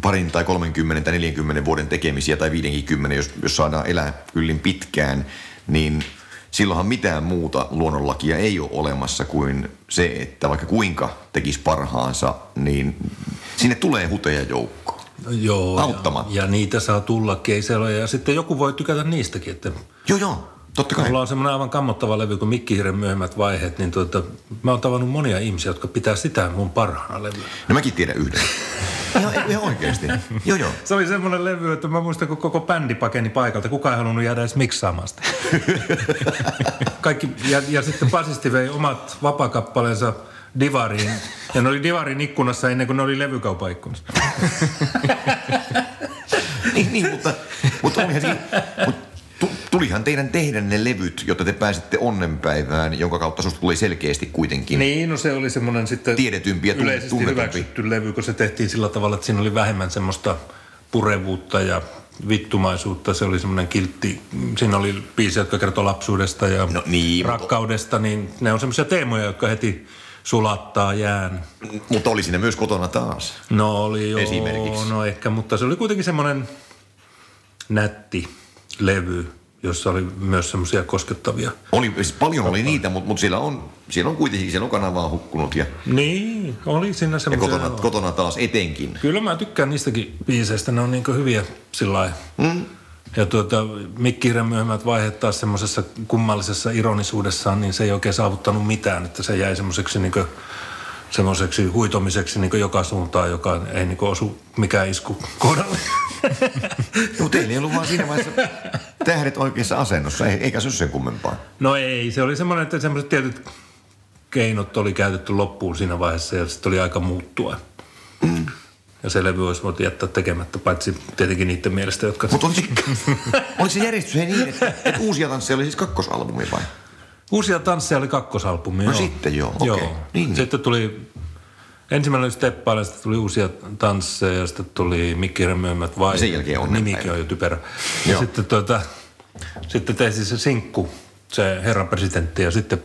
parin tai 30 tai 40 vuoden tekemisiä tai 50, jos, jos saadaan elää kyllin pitkään, niin silloinhan mitään muuta luonnonlakia ei ole olemassa kuin se, että vaikka kuinka tekisi parhaansa, niin sinne tulee huteja joukkoon. Joo. Auttamatta. Ja, ja niitä saa tulla keiseillä ja sitten joku voi tykätä niistäkin, että Joo joo, totta kai. Mulla on semmoinen aivan kammottava levy kuin Mikkihiiren myöhemmät vaiheet, niin tuota, mä oon tavannut monia ihmisiä, jotka pitää sitä mun parhaana levyä. No mäkin tiedän yhden. Ihan, ihan oikeasti. Joo, joo. Se oli semmoinen levy, että mä muistan, kun koko bändi pakeni paikalta. Kukaan ei halunnut jäädä edes miksaamaan sitä. Kaikki, ja, ja sitten basisti vei omat vapakappaleensa Divariin. Ja ne oli Divarin ikkunassa ennen kuin ne oli levykaupan ikkunassa. niin, niin, mutta, mutta, olihan siinä, mutta tu- tulihan teidän tehdä ne levyt, jotta te pääsitte onnenpäivään, jonka kautta susta tuli selkeästi kuitenkin. Niin, no se oli semmoinen sitten Tiedetympi ja yleisesti tunnetumpi. hyväksytty levy, kun se tehtiin sillä tavalla, että siinä oli vähemmän semmoista purevuutta ja vittumaisuutta. Se oli semmoinen kiltti. Siinä oli biisejä, jotka kertoo lapsuudesta ja No niin, mutta- rakkaudesta, niin ne on semmoisia teemoja, jotka heti sulattaa jään. Mutta oli siinä myös kotona taas. No oli joo, Esimerkiksi. no ehkä, mutta se oli kuitenkin semmoinen nätti levy, jossa oli myös semmoisia koskettavia. Oli, siis paljon oli niitä, mutta, mutta siellä, on, siellä on kuitenkin, siellä on kanavaa hukkunut ja, Niin, oli siinä ja semmoisia. kotona, joo. kotona taas etenkin. Kyllä mä tykkään niistäkin biiseistä, ne on niin hyviä sillä lailla. Mm. Ja tuota, Mikki myöhemmät vaiheet taas semmoisessa kummallisessa ironisuudessaan, niin se ei oikein saavuttanut mitään, että se jäi semmoiseksi niin semmoiseksi huitomiseksi niin joka suuntaan, joka ei niin osu mikään isku kohdalle. No teillä ei ollut vaan siinä vaiheessa tähdet oikeassa asennossa, ei- eikä se ole sen kummempaa. No ei, se oli semmoinen, että semmoiset tietyt keinot oli käytetty loppuun siinä vaiheessa ja sitten oli aika muuttua. Mm. Ja se levy olisi voitu jättää tekemättä, paitsi tietenkin niiden mielestä, jotka... Mutta oli, se- oli se järjestys ei niin, että, että uusia tansseja oli siis kakkosalbumi vai? Uusia tansseja oli kakkosalbumi, No joo. sitten joo, okei. Niin, niin. Sitten tuli, ensimmäinen oli Steppaile, sitten tuli uusia tansseja ja sitten tuli Mikki Remöimät vai. Sen jälkeen Onnenpäivä. Nimikin on jo typerä. Ja Joo. sitten, tuota, sitten tehtiin se sinkku, se herran presidentti ja sitten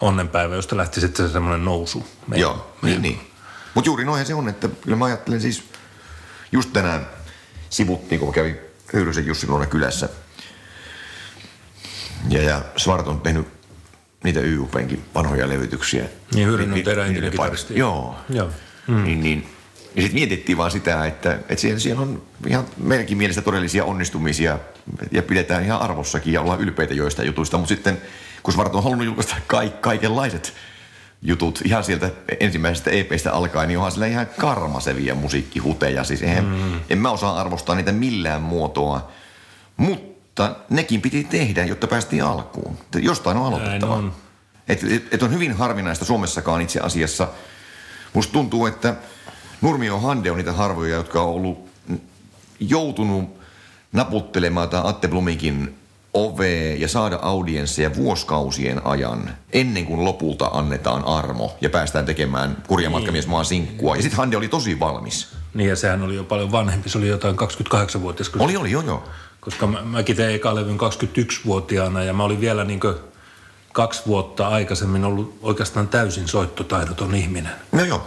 Onnenpäivä, josta lähti sitten se semmoinen nousu. meidän- Joo, niin, niin. Mutta juuri noinhan se on, että kyllä mä ajattelen siis, just tänään sivuttiin, kun mä kävin Höyrysen Jussin luona kylässä. Ja, ja Svart on tehnyt niitä YUPenkin vanhoja levytyksiä. Niin, Hyryn on paikasta. Joo. Joo. Mm. Niin, niin. Ja sitten mietittiin vaan sitä, että, että siellä, siellä on ihan meidänkin mielestä todellisia onnistumisia ja pidetään ihan arvossakin ja ollaan ylpeitä joista jutuista, mutta sitten kun Svart on halunnut julkaista kaik, kaikenlaiset jutut ihan sieltä ensimmäisestä EPstä alkaen, niin onhan sillä ihan karmasevia musiikkihuteja. Siis eihän, mm. en mä osaa arvostaa niitä millään muotoa, mutta nekin piti tehdä, jotta päästiin alkuun. Jostain on aloitettava. on. Et, et, et on hyvin harvinaista Suomessakaan itse asiassa. Musta tuntuu, että Nurmio Hande on niitä harvoja, jotka on ollut joutunut naputtelemaan tai Atte Blumikin ove ja saada audiensseja vuoskausien ajan ennen kuin lopulta annetaan armo ja päästään tekemään kurja matkamies maan sinkkua. Ja sitten Hande oli tosi valmis. Niin ja sehän oli jo paljon vanhempi, se oli jotain 28-vuotias. kun- Oli, oli, joo, joo. Koska mä, mäkin tein eka levyn 21-vuotiaana ja mä olin vielä niin kaksi vuotta aikaisemmin ollut oikeastaan täysin soittotaidoton ihminen. No joo.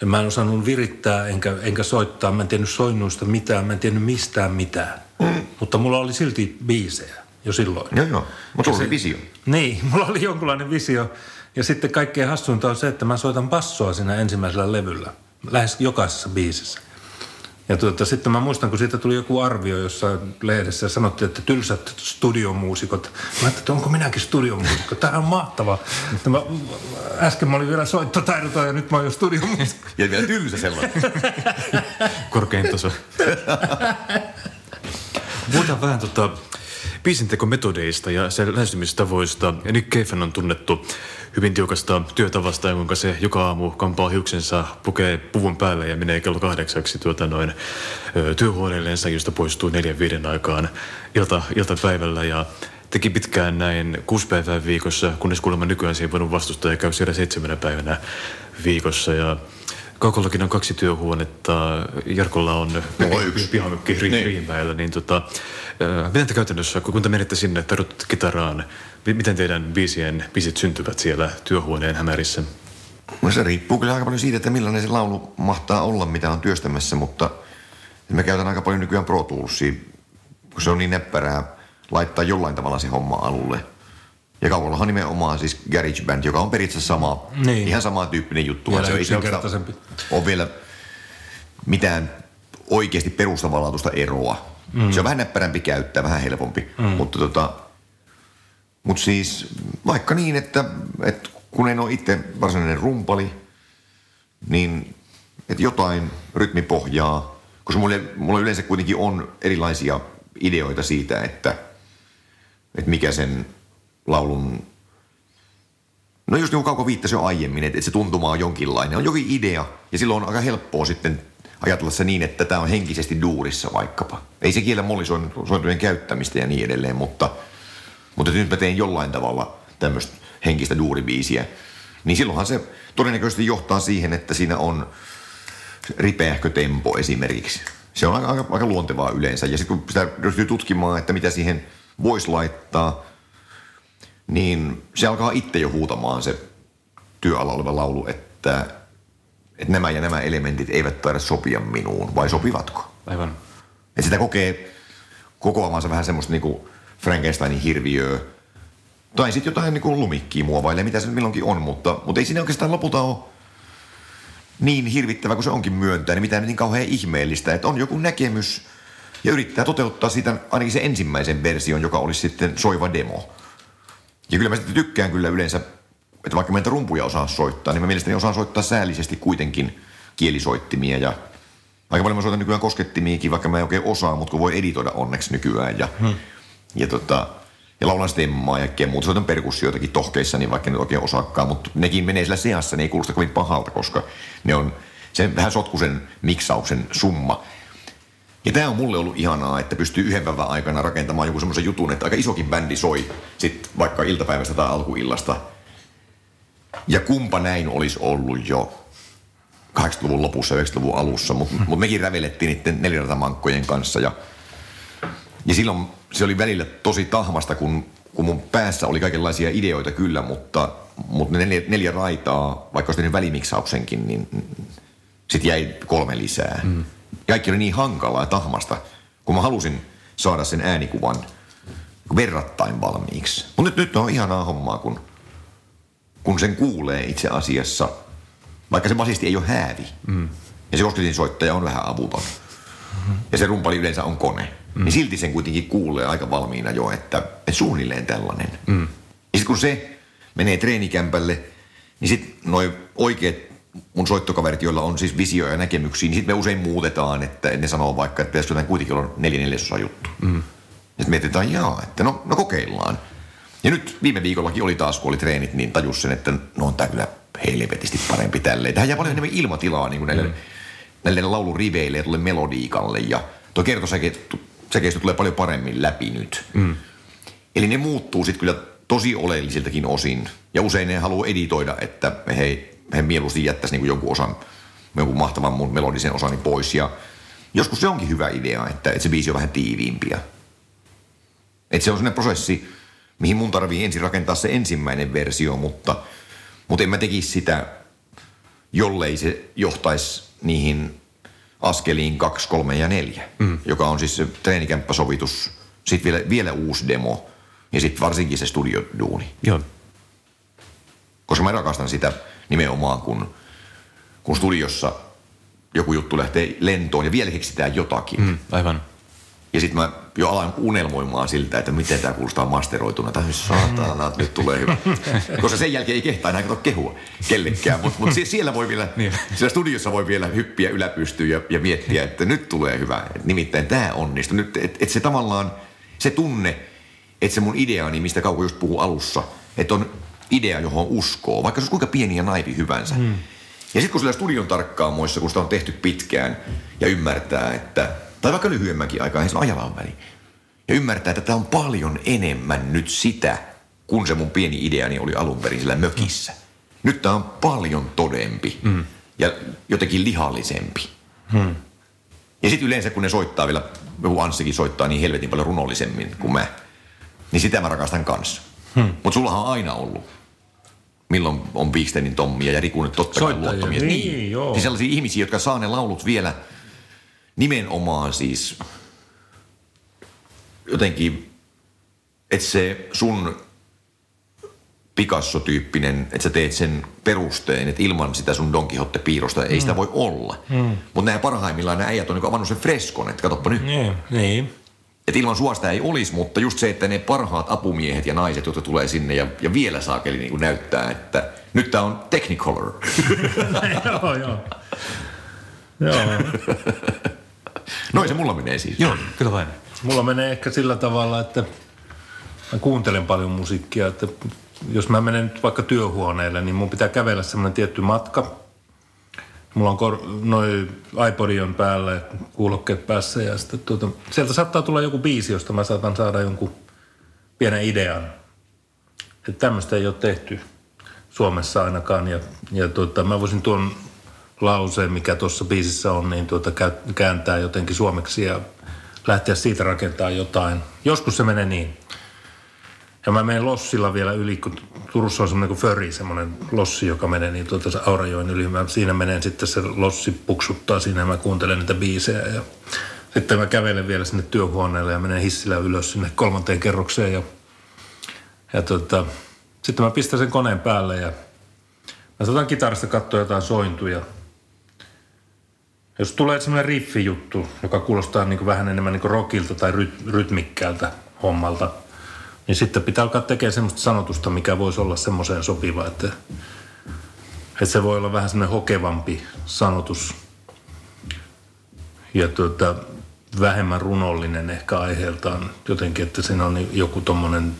Ja Mä en osannut virittää enkä, enkä soittaa, mä en tiennyt soinnuista mitään, mä en tiennyt mistään mitään. Mm. Mutta mulla oli silti biisejä jo silloin. Joo, joo. Mutta se- oli visio. Niin, mulla oli jonkunlainen visio. Ja sitten kaikkein hassuinta on se, että mä soitan bassoa siinä ensimmäisellä levyllä. Lähes jokaisessa biisissä. Ja tuota, sitten mä muistan, kun siitä tuli joku arvio jossain lehdessä ja sanottiin, että tylsät studiomuusikot. Mä ajattelin, että onko minäkin studiomuusikko? Tämä on mahtavaa. Mutta mä, äsken mä olin vielä soittotaidoton ja nyt mä oon jo studiomuusikko. Ja vielä tylsä sellainen. Korkein taso. Puhutaan vähän tota, biisintekometodeista ja sen lähestymistavoista. Ja Nick Cave on tunnettu hyvin tiukasta työtavasta, jonka se joka aamu kampaa hiuksensa, pukee puvun päälle ja menee kello kahdeksaksi tuota noin, työhuoneelleensa, josta poistuu neljän viiden aikaan ilta, iltapäivällä ja teki pitkään näin kuusi päivää viikossa, kunnes kuulemma nykyään ei voinut vastustaa ja käy siellä seitsemänä päivänä viikossa. Ja Kaukollakin on kaksi työhuonetta, Jarkolla on yksi. pihamökki Ri- Niin. Riihimäellä, niin tota, miten te käytännössä, kun te menette sinne, tarjotte kitaraan, mi- miten teidän biisien, biisit syntyvät siellä työhuoneen hämärissä? No se riippuu kyllä aika paljon siitä, että millainen se laulu mahtaa olla, mitä on työstämässä, mutta mä käytän aika paljon nykyään Pro Toolsia, kun se on niin näppärää laittaa jollain tavalla se homma alulle. Ja Kaukollahan nimenomaan siis Garage Band, joka on periaatteessa sama, Niin. ihan sama tyyppinen juttu. Vielä vaan se ei se yksinkertaisempi. ole vielä mitään oikeasti perustavanlaatuista eroa. Mm. Se on vähän näppärämpi käyttää, vähän helpompi. Mm. Mutta tota, mut siis vaikka niin, että, että kun en ole itse varsinainen rumpali, niin että jotain rytmipohjaa, koska mulle, mulla yleensä kuitenkin on erilaisia ideoita siitä, että, että mikä sen laulun No just niin kuin Kauko viittasi jo aiemmin, että, että se tuntuma on jonkinlainen. On jokin idea ja silloin on aika helppoa sitten ajatella se niin, että tämä on henkisesti duurissa vaikkapa. Ei se kiellä mollisointujen käyttämistä ja niin edelleen, mutta, mutta nyt mä teen jollain tavalla tämmöistä henkistä duuribiisiä. Niin silloinhan se todennäköisesti johtaa siihen, että siinä on ripeähkö tempo esimerkiksi. Se on aika, aika, aika luontevaa yleensä. Ja sitten kun sitä ryhtyy tutkimaan, että mitä siihen voisi laittaa, niin se alkaa itse jo huutamaan se työala oleva laulu, että, että nämä ja nämä elementit eivät taida sopia minuun, vai sopivatko? Aivan. Että sitä kokee kokoamansa vähän semmoista niinku Frankensteinin hirviöä, tai sitten jotain niinku lumikkiä muovailee, mitä se milloinkin on, mutta, mutta ei siinä oikeastaan lopulta ole niin hirvittävä kuin se onkin myöntää, niin mitään niin kauhean ihmeellistä, että on joku näkemys ja yrittää toteuttaa sitä ainakin se ensimmäisen version, joka olisi sitten soiva demo. Ja kyllä mä sitten tykkään kyllä yleensä, että vaikka mä niitä rumpuja osaan soittaa, niin mä mielestäni osaan soittaa säällisesti kuitenkin kielisoittimia ja aika paljon mä soitan nykyään koskettimiakin, vaikka mä en oikein osaa, mutta kun voi editoida onneksi nykyään ja, hmm. ja tota, ja laulan stemmaa ja kaikkea muuta. Soitan perkussioitakin tohkeissa, niin vaikka ne oikein osaakaan, mutta nekin menee sillä seassa, ne ei kuulosta kovin pahalta, koska ne on sen vähän sotkusen miksauksen summa. Ja tämä on mulle ollut ihanaa, että pystyy yhden päivän aikana rakentamaan joku semmoisen jutun, että aika isokin bändi soi sit vaikka iltapäivästä tai alkuillasta. Ja kumpa näin olisi ollut jo 80-luvun lopussa, 90-luvun alussa, mutta mut mekin rävelettiin niiden neliratamankojen kanssa ja, ja silloin se oli välillä tosi tahmasta, kun, kun mun päässä oli kaikenlaisia ideoita kyllä, mutta, mutta ne neljä, neljä raitaa, vaikka olisi välimiksauksenkin, niin sitten jäi kolme lisää. Mm. Kaikki oli niin hankalaa ja tahmasta, kun mä halusin saada sen äänikuvan verrattain valmiiksi. Mutta nyt, nyt on ihanaa hommaa, kun, kun sen kuulee itse asiassa, vaikka se basisti ei ole häävi. Mm. Ja se kosketin soittaja on vähän avuton. Mm-hmm. Ja se rumpali yleensä on kone mm. niin silti sen kuitenkin kuulee aika valmiina jo, että, että suunnilleen tällainen. Mm. Ja sitten kun se menee treenikämpälle, niin sitten noin oikeat mun soittokaverit, joilla on siis visio ja näkemyksiä, niin sitten me usein muutetaan, että ne sanoo vaikka, että pitäisikö jotain kuitenkin olla neljä neljäsosa juttu. Mm. Ja sitten mietitään, jaa, että no, no kokeillaan. Ja nyt viime viikollakin oli taas, kun oli treenit, niin tajus sen, että no on tää kyllä helvetisti parempi tälleen. Tähän jää paljon enemmän ilmatilaa niin kuin näille, mm. näille lauluriveille ja tuolle melodiikalle. Ja tuo kertosäke säkeistö tulee paljon paremmin läpi nyt. Mm. Eli ne muuttuu sitten kyllä tosi oleellisiltakin osin. Ja usein ne haluaa editoida, että he, he mieluusti jättäisi niin jonkun osan, jonkun mahtavan mun melodisen osani pois. Ja joskus se onkin hyvä idea, että, että se biisi on vähän tiiviimpiä. Että se on sellainen prosessi, mihin mun tarvii ensin rakentaa se ensimmäinen versio, mutta, mutta en mä tekisi sitä, jollei se johtaisi niihin askeliin 2, 3 ja 4, mm. joka on siis se treenikämppäsovitus, sitten vielä, vielä uusi demo ja sitten varsinkin se studioduuni. Joo. Koska mä rakastan sitä nimenomaan, kun, kun studiossa joku juttu lähtee lentoon ja vielä keksitään jotakin. Mm, aivan. Ja sitten mä jo alan unelmoimaan siltä, että miten tämä kuulostaa masteroituna. Tai saatana, nyt tulee hyvä. Koska sen jälkeen ei kehtaa enää kato kehua kellekään. Mutta mut siellä voi vielä, niin. siellä studiossa voi vielä hyppiä yläpystyyn ja, ja miettiä, että nyt tulee hyvä. Et nimittäin tämä onnistui. Nyt, että et se tavallaan, se tunne, että se mun ideani, mistä Kauko just puhuu alussa, että on idea, johon uskoo, vaikka se olisi kuinka pieni ja naivi hyvänsä. Mm. Ja sitten kun sillä studion tarkkaamoissa, kun sitä on tehty pitkään ja ymmärtää, että tai vaikka lyhyemmänkin aikaa, ei sillä ajalla on väli. Ja ymmärtää, että tämä on paljon enemmän nyt sitä, kun se mun pieni ideani oli alun perin sillä mökissä. Nyt tämä on paljon todempi mm. ja jotenkin lihallisempi. Mm. Ja sitten yleensä, kun ne soittaa vielä, joku Anssikin soittaa niin helvetin paljon runollisemmin kuin mä, niin sitä mä rakastan kanssa. Hmm. Mutta sullahan on aina ollut milloin on Bigsteinin Tommia ja Riku nyt totta kai luottomia. Niin, niin, joo. Niin sellaisia ihmisiä, jotka saa ne laulut vielä – nimenomaan siis jotenkin, että se sun Picasso-tyyppinen, että sä teet sen perusteen, että ilman sitä sun Don Quixote-piirrosta ei mm. sitä voi olla. Mm. Mutta nämä parhaimmillaan nämä äijät on niin avannut sen freskon, että katsoppa nyt. Niin, niin. Että ilman suosta ei olisi, mutta just se, että ne parhaat apumiehet ja naiset, jotka tulee sinne ja, ja vielä saakeli niin näyttää, että nyt tämä on Technicolor. joo, joo. Joo. Noin se mulla menee siis. Joo, kyllä vain. Mulla menee ehkä sillä tavalla, että mä kuuntelen paljon musiikkia, että jos mä menen nyt vaikka työhuoneelle, niin mun pitää kävellä semmoinen tietty matka. Mulla on kor- noin iPodi on päällä ja kuulokkeet päässä ja sitten tuota, sieltä saattaa tulla joku biisi, josta mä saatan saada jonkun pienen idean. Että tämmöistä ei ole tehty Suomessa ainakaan ja, ja tuota, mä voisin tuon lauseen, mikä tuossa biisissä on, niin tuota, kääntää jotenkin suomeksi ja lähteä siitä rakentaa jotain. Joskus se menee niin. Ja mä menen lossilla vielä yli, kun Turussa on semmoinen kuin Föri, semmoinen lossi, joka menee niin tuota se Aurajoen yli. Mä siinä menen sitten se lossi puksuttaa siinä ja mä kuuntelen niitä biisejä. Ja sitten mä kävelen vielä sinne työhuoneelle ja menen hissillä ylös sinne kolmanteen kerrokseen. Ja, ja tuota, sitten mä pistän sen koneen päälle ja mä saatan kitarasta katsoa jotain sointuja. Jos tulee semmoinen riffijuttu, joka kuulostaa niin vähän enemmän niin rockilta tai ryt, rytmikkäältä hommalta – niin sitten pitää alkaa tekemään semmoista sanotusta, mikä voisi olla semmoiseen sopiva, että, että se voi olla vähän semmoinen hokevampi sanotus. Ja tuota, vähemmän runollinen ehkä aiheeltaan jotenkin, että siinä on joku tommonen,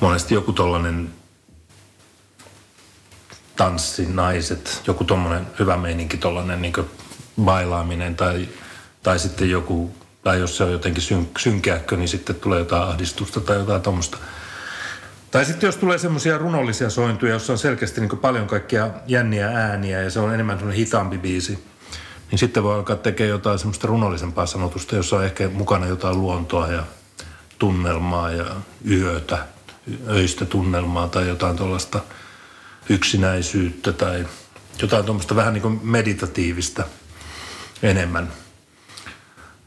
monesti joku tollanen tanssi, naiset, joku tommonen hyvä meininki, tollanen niin bailaaminen tai, tai sitten joku tai jos se on jotenkin syn, synkeäkkö, niin sitten tulee jotain ahdistusta tai jotain tuommoista. Tai sitten jos tulee semmoisia runollisia sointuja, jossa on selkeästi niin paljon kaikkia jänniä ääniä ja se on enemmän semmoinen hitaampi biisi, niin sitten voi alkaa tekemään jotain semmoista runollisempaa sanotusta, jossa on ehkä mukana jotain luontoa ja tunnelmaa ja yötä, öistä tunnelmaa tai jotain tuollaista yksinäisyyttä tai jotain tuommoista vähän niin kuin meditatiivista enemmän –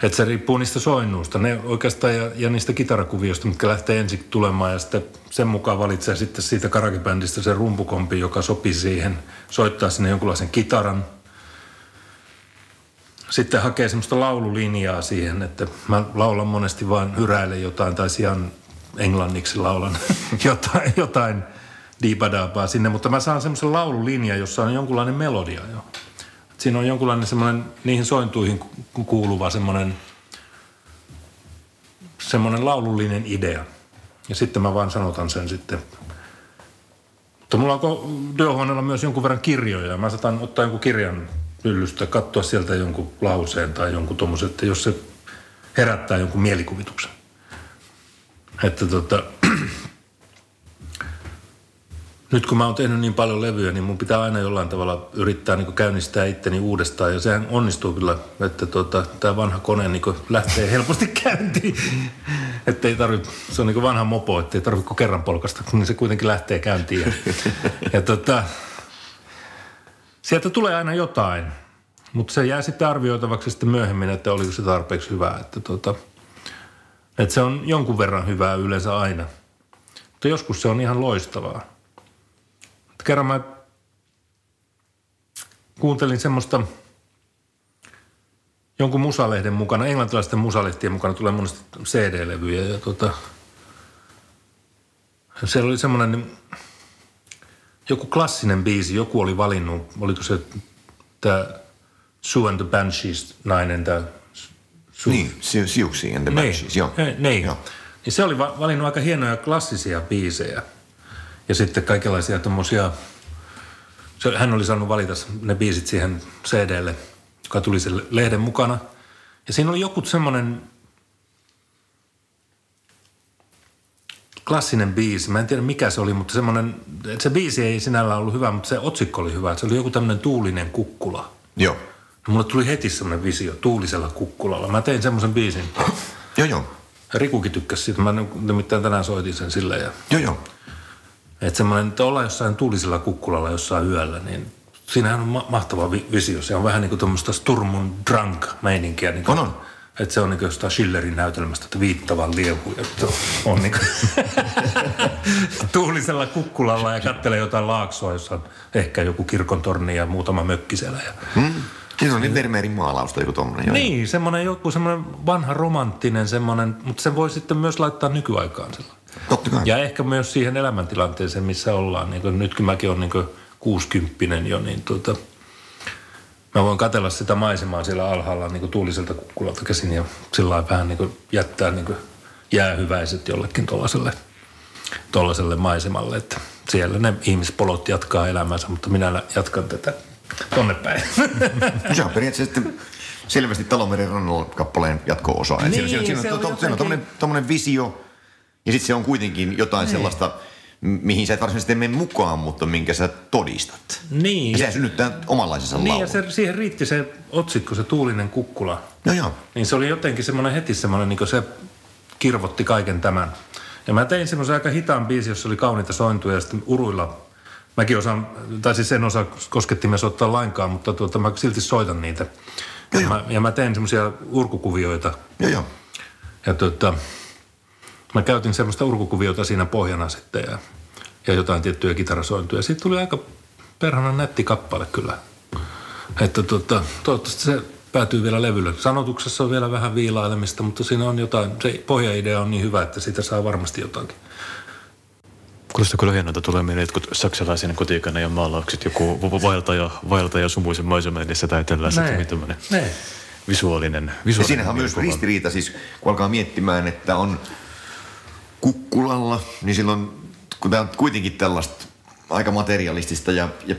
että se riippuu niistä soinnuista, ne oikeastaan ja, ja niistä kitarakuvioista, mitkä lähtee ensin tulemaan ja sitten sen mukaan valitsee sitten siitä karakibändistä se rumpukompi, joka sopii siihen, soittaa sinne jonkunlaisen kitaran. Sitten hakee semmoista laululinjaa siihen, että mä laulan monesti vain hyräile jotain tai sijaan englanniksi laulan jotain, jotain diipadaapaa sinne, mutta mä saan semmoisen laululinjan, jossa on jonkunlainen melodia jo siinä on jonkunlainen semmoinen niihin sointuihin kuuluva semmoinen, semmoinen laulullinen idea. Ja sitten mä vaan sanotan sen sitten. Mutta mulla on työhuoneella myös jonkun verran kirjoja. Mä saatan ottaa jonkun kirjan pyllystä, katsoa sieltä jonkun lauseen tai jonkun tuommoisen, että jos se herättää jonkun mielikuvituksen. Että tota, nyt kun mä oon tehnyt niin paljon levyjä, niin mun pitää aina jollain tavalla yrittää niin käynnistää itteni uudestaan. Ja sehän onnistuu kyllä, että tota, tämä vanha kone niin lähtee helposti käyntiin. että ei tarvi, se on niin vanha mopo, että ei tarvitse kerran polkasta, kun se kuitenkin lähtee käyntiin. Ja, ja tota, sieltä tulee aina jotain, mutta se jää sitten arvioitavaksi sitten myöhemmin, että oliko se tarpeeksi hyvää. Että, tota, että se on jonkun verran hyvää yleensä aina. Mutta joskus se on ihan loistavaa kerran mä kuuntelin semmoista jonkun musalehden mukana, englantilaisten musalehtien mukana tulee monesti CD-levyjä ja tota, siellä oli semmoinen joku klassinen biisi, joku oli valinnut, oliko se tämä Sue and the Banshees nainen, tämä Sue. Niin, Siuxi and the niin. Banshees, joo. Niin, joo. niin se oli valinnut aika hienoja klassisia biisejä – ja sitten kaikenlaisia tommosia, hän oli saanut valita ne biisit siihen CDlle, joka tuli sen lehden mukana. Ja siinä oli joku semmoinen klassinen biisi. Mä en tiedä mikä se oli, mutta semmoinen, että se biisi ei sinällään ollut hyvä, mutta se otsikko oli hyvä. Se oli joku tämmöinen tuulinen kukkula. Joo. Ja mulle tuli heti semmoinen visio tuulisella kukkulalla. Mä tein semmoisen biisin. joo, joo. Rikukin tykkäsi siitä. Mä nimittäin tänään soitin sen sille. Ja... Joo, joo. Että semmoinen, että ollaan jossain tuulisella kukkulalla jossain yöllä, niin siinähän on ma- mahtava vi- visio. Se on vähän niin kuin tuommoista Sturmun Drunk-meininkiä. Niin kuin, on, on. Että se on niin kuin jostain Schillerin näytelmästä, että viittavan liehu. Että on niin kuin tuulisella kukkulalla ja kattelee jotain laaksoa, jossa on ehkä joku kirkon torni ja muutama mökki siellä. Ja... Hmm. Siinä on niin Vermeerin maalausta joku tommonen. Niin, semmoinen joku semmoinen vanha romanttinen semmoinen, mutta sen voi sitten myös laittaa nykyaikaan sillä. Totta kai. Ja ehkä myös siihen elämäntilanteeseen, missä ollaan. Niin kuin, nytkin mäkin olen niin 60 jo, niin tuota, mä voin katella sitä maisemaa siellä alhaalla niin kuin tuuliselta kukkulalta käsin ja sillä lailla vähän niin kuin jättää niin kuin jäähyväiset jollekin tuollaiselle tuollaiselle maisemalle, että siellä ne ihmispolot jatkaa elämänsä, mutta minä jatkan tätä tonne päin. Se on periaatteessa selvästi Talomeren rannalla kappaleen jatko-osa. Niin, siinä, siinä, se siinä, on on, on visio ja sitten se on kuitenkin jotain niin. sellaista, mihin sä et varsinaisesti mene mukaan, mutta minkä sä todistat. Niin. Ja sehän synnyttää omanlaisensa Niin laulun. ja se, siihen riitti se otsikko, se tuulinen kukkula. No joo. Niin se oli jotenkin semmoinen heti semmoinen, niin se kirvotti kaiken tämän. Ja mä tein semmoisen aika hitaan biisin, jossa oli kauniita sointuja ja sitten uruilla. Mäkin osaan, tai siis en osaa koskettimia soittaa lainkaan, mutta tuota, mä silti soitan niitä. Ja mä, ja mä tein semmoisia urkukuvioita. Joo, joo. Ja tuota, mä käytin semmoista urkukuviota siinä pohjana sitten ja, ja jotain tiettyjä kitarasointuja. Siitä tuli aika perhana nätti kappale kyllä. Että tuota, toivottavasti se päätyy vielä levylle. Sanotuksessa on vielä vähän viilailemista, mutta siinä on jotain, se pohjaidea on niin hyvä, että siitä saa varmasti jotakin. Kuulostaa kyllä hienolta. Tulee mieleen jotkut saksalaisen kotikana ja maalaukset, joku vaeltaja, vaeltaja sumuisen maiseman edessä tai. Niin tämmöinen Nee. visuaalinen, Ja visuaalinen siinähän on myös ristiriita, siis kun alkaa miettimään, että on kukkulalla, niin silloin, kun tämä on kuitenkin tällaista aika materialistista ja, ja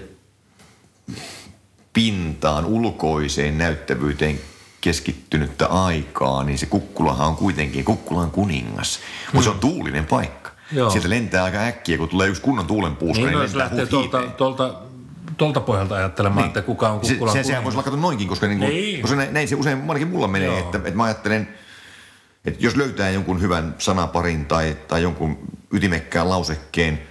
pintaan, ulkoiseen näyttävyyteen keskittynyttä aikaa, niin se kukkulahan on kuitenkin, kukkula on kuningas. Mutta se on tuulinen paikka. Joo. Sieltä lentää aika äkkiä, kun tulee yksi kunnon tuulenpuuska, Niin, niin, no, niin jos lentää lähtee tuolta, tuolta, tuolta pohjalta ajattelemaan, niin. että kuka on Se, kukkulan se, sehän kuningas. voisi lakata noinkin, koska, niin kuin, Niin. koska näin, näin se usein ainakin mulla menee, Joo. että, että mä ajattelen, että jos löytää jonkun hyvän sanaparin tai, tai jonkun ytimekkään lausekkeen,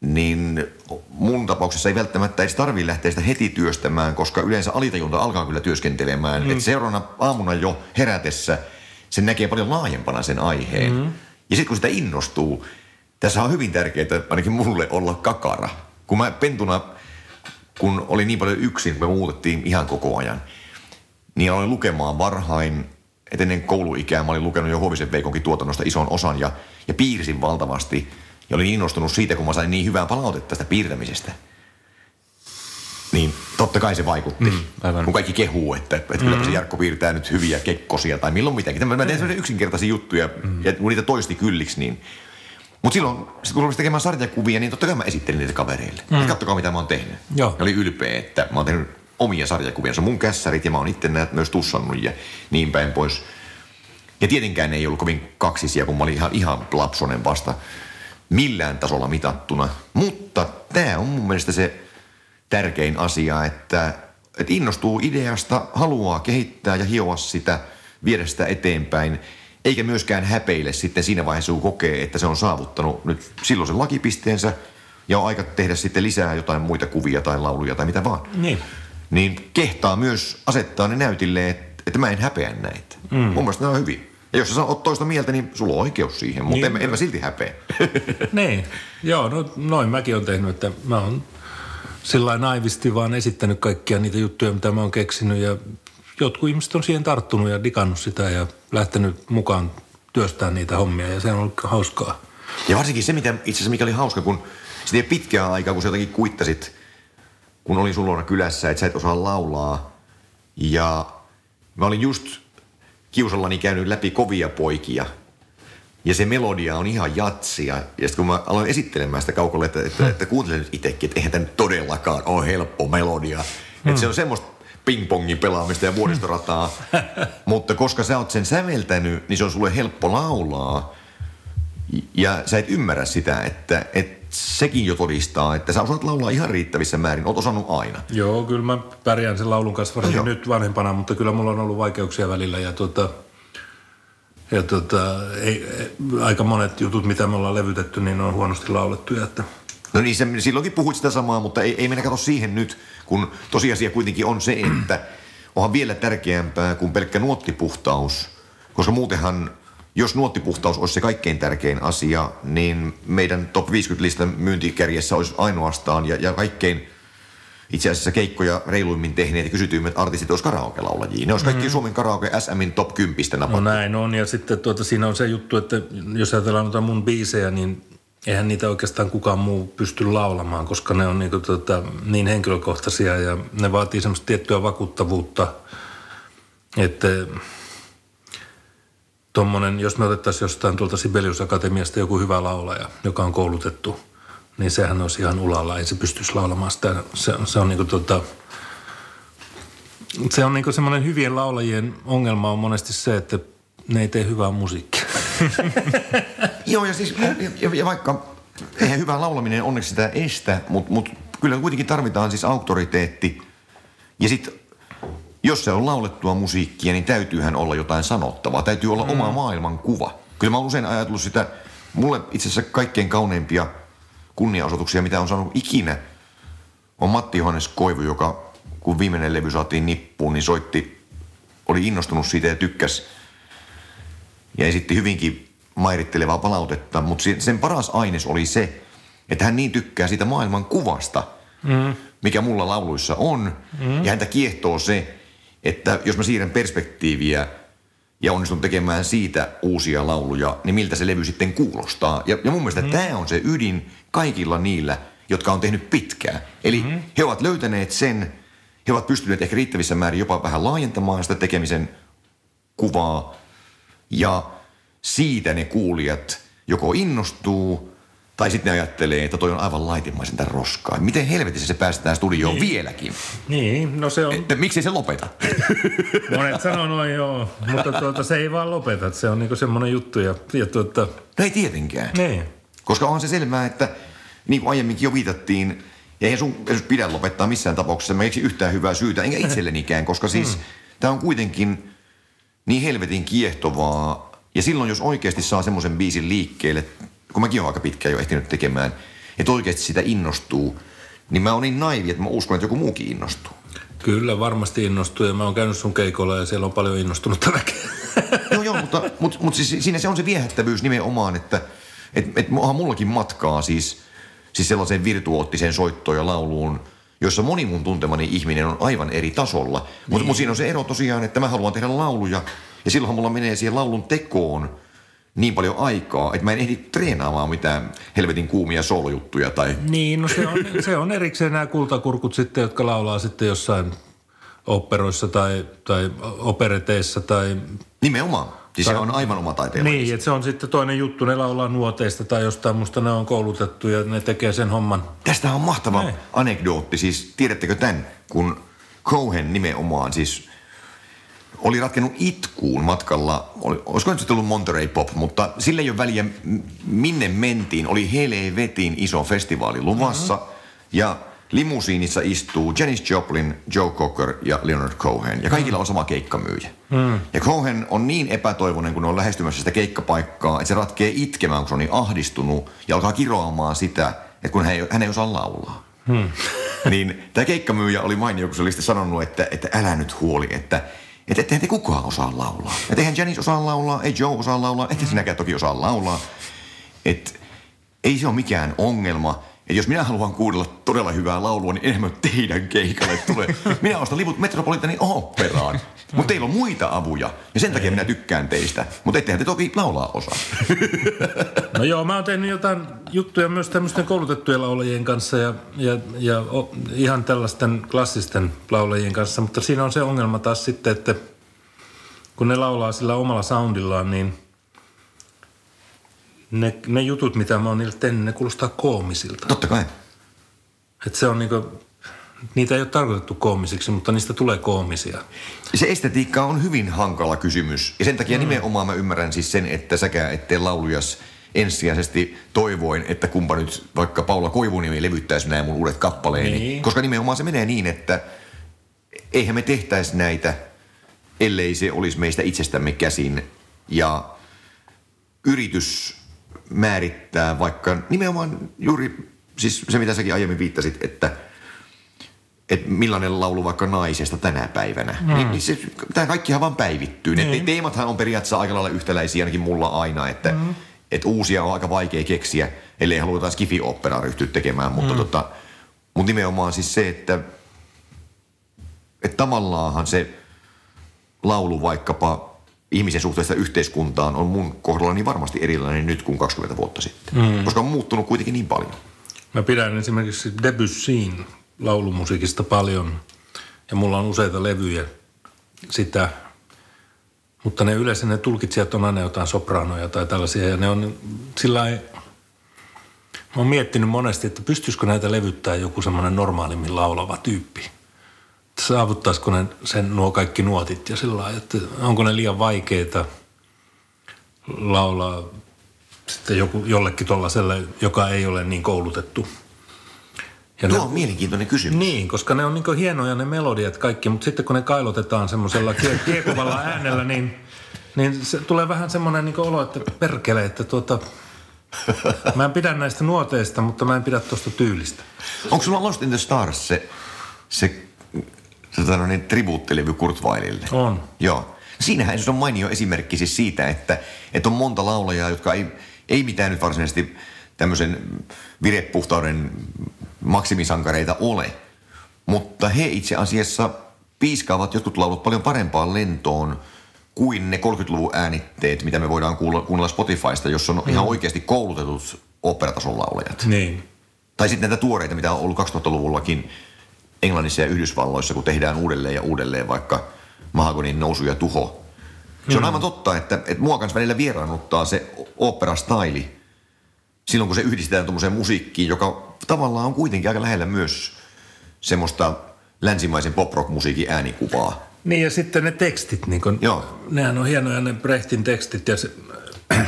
niin mun tapauksessa ei välttämättä edes tarvii lähteä sitä heti työstämään, koska yleensä alitajunta alkaa kyllä työskentelemään. Mm. Että seuraavana aamuna jo herätessä se näkee paljon laajempana sen aiheen. Mm. Ja sitten kun sitä innostuu, tässä on hyvin tärkeää ainakin mulle olla kakara. Kun mä pentuna, kun oli niin paljon yksin, kun me muutettiin ihan koko ajan, niin aloin lukemaan varhain, että ennen kouluikää mä olin lukenut jo Huovisen Veikonkin tuotannosta ison osan ja, ja piirsin valtavasti. Ja olin innostunut siitä, kun mä sain niin hyvää palautetta tästä piirtämisestä. Niin totta kai se vaikutti. Mm, aivan. kun kaikki kehuu, että, että kylläpä se Jarkko piirtää nyt hyviä kekkosia tai milloin mitäkin. Mä mä teen sellaisia yksinkertaisia juttuja mm. ja kun niitä toisti kylliksi, niin... Mutta silloin, sit kun rupesin tekemään sarjakuvia, niin totta kai mä esittelin niitä kavereille. Mm. Kattokaa mitä mä oon tehnyt. Joo. Ja oli ylpeä, että mä oon tehnyt omia sarjakuvia. Se on mun kässärit ja mä oon itse näitä myös tussannut ja niin päin pois. Ja tietenkään ei ollut kovin kaksisia, kun mä olin ihan, ihan lapsonen vasta millään tasolla mitattuna. Mutta tämä on mun mielestä se tärkein asia, että, että innostuu ideasta, haluaa kehittää ja hioa sitä, viedä sitä eteenpäin, eikä myöskään häpeile sitten siinä vaiheessa, kun kokee, että se on saavuttanut nyt silloisen lakipisteensä ja on aika tehdä sitten lisää jotain muita kuvia tai lauluja tai mitä vaan. Niin. Niin kehtaa myös asettaa ne näytille, että, että mä en häpeä näitä. Mm. Mun mielestä ne on hyvin. Ja jos sä oot toista mieltä, niin sulla on oikeus siihen, mutta Niin. en, mä- en mä silti häpeä. Niin, joo, no noin mäkin olen tehnyt, että mä oon sillä naivisti vaan esittänyt kaikkia niitä juttuja, mitä mä oon keksinyt ja jotkut ihmiset on siihen tarttunut ja digannut sitä ja lähtenyt mukaan työstää niitä hommia ja se on ollut hauskaa. Ja varsinkin se, mitä, itse asiassa mikä oli hauska, kun sitä ei ole pitkää aikaa, kun sä jotakin kuittasit, kun olin sulla kylässä, että sä et osaa laulaa. Ja mä olin just kiusallani käynyt läpi kovia poikia. Ja se melodia on ihan jatsia. Ja sitten kun mä aloin esittelemään sitä kaukolle, että, että, että kuuntelen nyt itsekin, että eihän tämä todellakaan ole helppo melodia. Että se on semmoista pingpongin pelaamista ja vuoristorataa. Mutta koska sä oot sen säveltänyt, niin se on sulle helppo laulaa. Ja sä et ymmärrä sitä, että, että sekin jo todistaa, että sä osaat laulaa ihan riittävissä määrin. Oot osannut aina. Joo, kyllä mä pärjään sen laulun kanssa varsinkin Joo. nyt vanhempana, mutta kyllä mulla on ollut vaikeuksia välillä ja tuota, ja tuota, ei, ei, aika monet jutut, mitä me ollaan levytetty, niin on huonosti laulettuja, että No niin, se, silloinkin puhuit sitä samaa, mutta ei, ei mennä katso siihen nyt, kun tosiasia kuitenkin on se, että onhan vielä tärkeämpää kuin pelkkä nuottipuhtaus. Koska muutenhan, jos nuottipuhtaus olisi se kaikkein tärkein asia, niin meidän top 50-listan myyntikärjessä olisi ainoastaan ja, ja kaikkein itse asiassa keikkoja reiluimmin tehneet ja kysytyimmät artistit olisi karaoke-laulajia. Ne olisi kaikki mm. Suomen karaoke SMin top 10 No napattu. näin on, ja sitten tuota, siinä on se juttu, että jos ajatellaan noita mun biisejä, niin eihän niitä oikeastaan kukaan muu pysty laulamaan, koska ne on niin, kuin, tota, niin henkilökohtaisia ja ne vaatii semmoista tiettyä vakuuttavuutta, että tommonen, jos me otettaisiin jostain tuolta Sibelius Akatemiasta joku hyvä laulaja, joka on koulutettu, niin sehän olisi ihan ulalla, ei se pystyisi laulamaan sitä. Se, se on niin kuin, tota, se on niin semmoinen hyvien laulajien ongelma on monesti se, että ne ei tee hyvää musiikkia. Joo, ja siis, ja, ja vaikka eihän hyvä laulaminen onneksi sitä estä, mutta mut, kyllä kuitenkin tarvitaan siis auktoriteetti. Ja sitten jos se on laulettua musiikkia, niin täytyyhän olla jotain sanottavaa. Täytyy olla mm. oma maailman kuva. Kyllä mä oon usein ajatellut sitä, mulle itse asiassa kaikkein kauneimpia kunniaosoituksia, mitä on saanut ikinä, on Matti Johannes Koivu, joka kun viimeinen levy saatiin nippuun, niin soitti, oli innostunut siitä ja tykkäs. Ja esitti hyvinkin mairittelevaa palautetta, mutta sen paras aines oli se, että hän niin tykkää siitä maailman kuvasta, mm. mikä mulla lauluissa on. Mm. Ja häntä kiehtoo se, että jos mä siirrän perspektiiviä ja onnistun tekemään siitä uusia lauluja, niin miltä se levy sitten kuulostaa. Ja, ja mun mielestä mm. tämä on se ydin kaikilla niillä, jotka on tehnyt pitkään. Eli mm. he ovat löytäneet sen, he ovat pystyneet ehkä riittävissä määrin jopa vähän laajentamaan sitä tekemisen kuvaa. Ja siitä ne kuulijat joko innostuu tai sitten ne ajattelee, että toi on aivan laitimaisen tämän roskaa. Miten helvetissä se päästään studioon niin. vieläkin? Niin, no se on... Että, miksi se lopeta? Monet sanoo noin joo, mutta tuota, se ei vaan lopeta. Se on niinku semmoinen juttu. Ja, ja tuota... No ei tietenkään. Niin. Koska on se selvää, että niin kuin aiemminkin jo viitattiin, ja eihän sun edes pidä lopettaa missään tapauksessa. Mä eiksin yhtään hyvää syytä, enkä itsellenikään, koska siis mm. tämä on kuitenkin niin helvetin kiehtovaa. Ja silloin, jos oikeasti saa semmoisen biisin liikkeelle, kun mäkin olen aika pitkään jo ehtinyt tekemään, että oikeasti sitä innostuu, niin mä oon niin naivi, että mä uskon, että joku muukin innostuu. Kyllä, varmasti innostuu ja mä oon käynyt sun keikolla ja siellä on paljon innostunutta väkeä. joo, joo, mutta, mutta, mutta siis siinä se on se viehättävyys nimenomaan, että et, et, onhan mullakin matkaa siis, siis sellaiseen virtuoottiseen soittoon ja lauluun, jossa moni mun tuntemani ihminen on aivan eri tasolla. Niin. Mutta mut siinä on se ero tosiaan, että mä haluan tehdä lauluja ja silloin mulla menee siihen laulun tekoon – niin paljon aikaa, että mä en ehdi treenaamaan mitään helvetin kuumia solujuttuja tai... Niin, no se on, se on erikseen nämä kultakurkut sitten, jotka laulaa sitten jossain operoissa tai, tai opereteissa tai... Nimenomaan. Siis tai, se on aivan oma taiteella. Niin, että se on sitten toinen juttu. Ne laulaa nuoteista tai jostain, musta ne on koulutettu ja ne tekee sen homman. Tästä on mahtava Ei. anekdootti. Siis tiedättekö tämän, kun Cohen nimenomaan siis oli ratkennut itkuun matkalla, oli, olisiko nyt ollut Monterey Pop, mutta sille ei ole väliä minne mentiin. Oli helvetin iso festivaali luvassa mm-hmm. ja limusiinissa istuu Janis Joplin, Joe Cocker ja Leonard Cohen. Ja kaikilla on sama keikkamyyjä. Mm. Ja Cohen on niin epätoivoinen, kun on lähestymässä sitä keikkapaikkaa, että se ratkee itkemään, kun se on niin ahdistunut ja alkaa kiroamaan sitä, että kun hän ei, hän ei osaa laulaa. Hmm. niin tämä keikkamyyjä oli mainio, kun se oli sanonut, että, että älä nyt huoli, että että ettehän te kukaan osaa laulaa. Että eihän Janis osaa laulaa, ei Joe osaa laulaa, että sinäkään toki osaa laulaa. Että ei se ole mikään ongelma. Ja jos minä haluan kuunnella todella hyvää laulua, niin enemmän teidän keikalle tulee. Minä ostan liput Metropolitanin operaan. Mutta teillä on muita avuja. Ja sen takia minä tykkään teistä. Mutta ettehän te toki laulaa osaa. No joo, mä oon tehnyt jotain juttuja myös tämmöisten koulutettujen laulajien kanssa ja, ja, ja o, ihan tällaisten klassisten laulajien kanssa. Mutta siinä on se ongelma taas sitten, että kun ne laulaa sillä omalla soundillaan, niin – ne, ne jutut, mitä mä oon niille tehnyt, ne kuulostaa koomisilta. Totta kai. Et se on niinku, niitä ei ole tarkoitettu koomisiksi, mutta niistä tulee koomisia. Se estetiikka on hyvin hankala kysymys. Ja sen takia mm. nimenomaan mä ymmärrän siis sen, että säkään ettei laulujas ensisijaisesti toivoin, että kumpa nyt vaikka Paula Koivuniemi levyttäisi nämä mun uudet kappaleeni. Niin. Koska nimenomaan se menee niin, että eihän me tehtäisi näitä, ellei se olisi meistä itsestämme käsin. Ja yritys määrittää vaikka nimenomaan juuri siis se, mitä säkin aiemmin viittasit, että että millainen laulu vaikka naisesta tänä päivänä. Mm. Niin, niin se, tämä kaikkihan vaan päivittyy. Ne niin. teemathan on periaatteessa aika lailla yhtäläisiä ainakin mulla aina, että mm. et uusia on aika vaikea keksiä, ellei haluta jotain skifi-operaa ryhtyä tekemään. Mutta, mm. tota, mutta nimenomaan siis se, että, että tavallaanhan se laulu vaikkapa ihmisen suhteesta yhteiskuntaan on mun kohdallani varmasti erilainen nyt kuin 20 vuotta sitten. Mm. Koska on muuttunut kuitenkin niin paljon. Mä pidän esimerkiksi Debussyin laulumusiikista paljon ja mulla on useita levyjä sitä, mutta ne yleensä ne tulkitsijat on aina jotain sopranoja tai tällaisia ja ne on sillä Mä oon miettinyt monesti, että pystyisikö näitä levyttää joku semmoinen normaalimmin laulava tyyppi. Saavuttaisiko ne sen nuo kaikki nuotit ja sillä lailla, että onko ne liian vaikeita laulaa sitten joku, jollekin tuollaiselle, joka ei ole niin koulutettu. Ja Tuo ne, on mielenkiintoinen kysymys. Niin, koska ne on niin hienoja ne melodiat kaikki, mutta sitten kun ne kailotetaan semmoisella kiekuvalla äänellä, niin, niin se tulee vähän semmoinen niin olo, että perkele, että tuota, mä en pidä näistä nuoteista, mutta mä en pidä tuosta tyylistä. Onko sulla Lost in the Stars se, se, se tota no niin, tribuuttilevy Kurt Weilille? On. Joo. Siinähän se on mainio esimerkki siis siitä, että, että on monta laulajaa, jotka ei, ei mitään nyt varsinaisesti tämmöisen virepuhtauden maksimisankareita ole. Mutta he itse asiassa piiskaavat jotkut laulut paljon parempaan lentoon kuin ne 30-luvun äänitteet, mitä me voidaan kuulla, kuunnella Spotifysta, jossa on mm. ihan oikeasti koulutetut operatason laulajat. Niin. Tai sitten näitä tuoreita, mitä on ollut 2000-luvullakin Englannissa ja Yhdysvalloissa, kun tehdään uudelleen ja uudelleen vaikka Mahagonin nousu ja tuho. Se on aivan totta, että, että mua kanssa välillä vieraannuttaa se opera-staili, silloin kun se yhdistetään tuommoiseen musiikkiin, joka tavallaan on kuitenkin aika lähellä myös semmoista länsimaisen pop-rock-musiikin äänikuvaa. Niin ja sitten ne tekstit, niin kun, Joo. nehän on hienoja ne Brechtin tekstit ja se,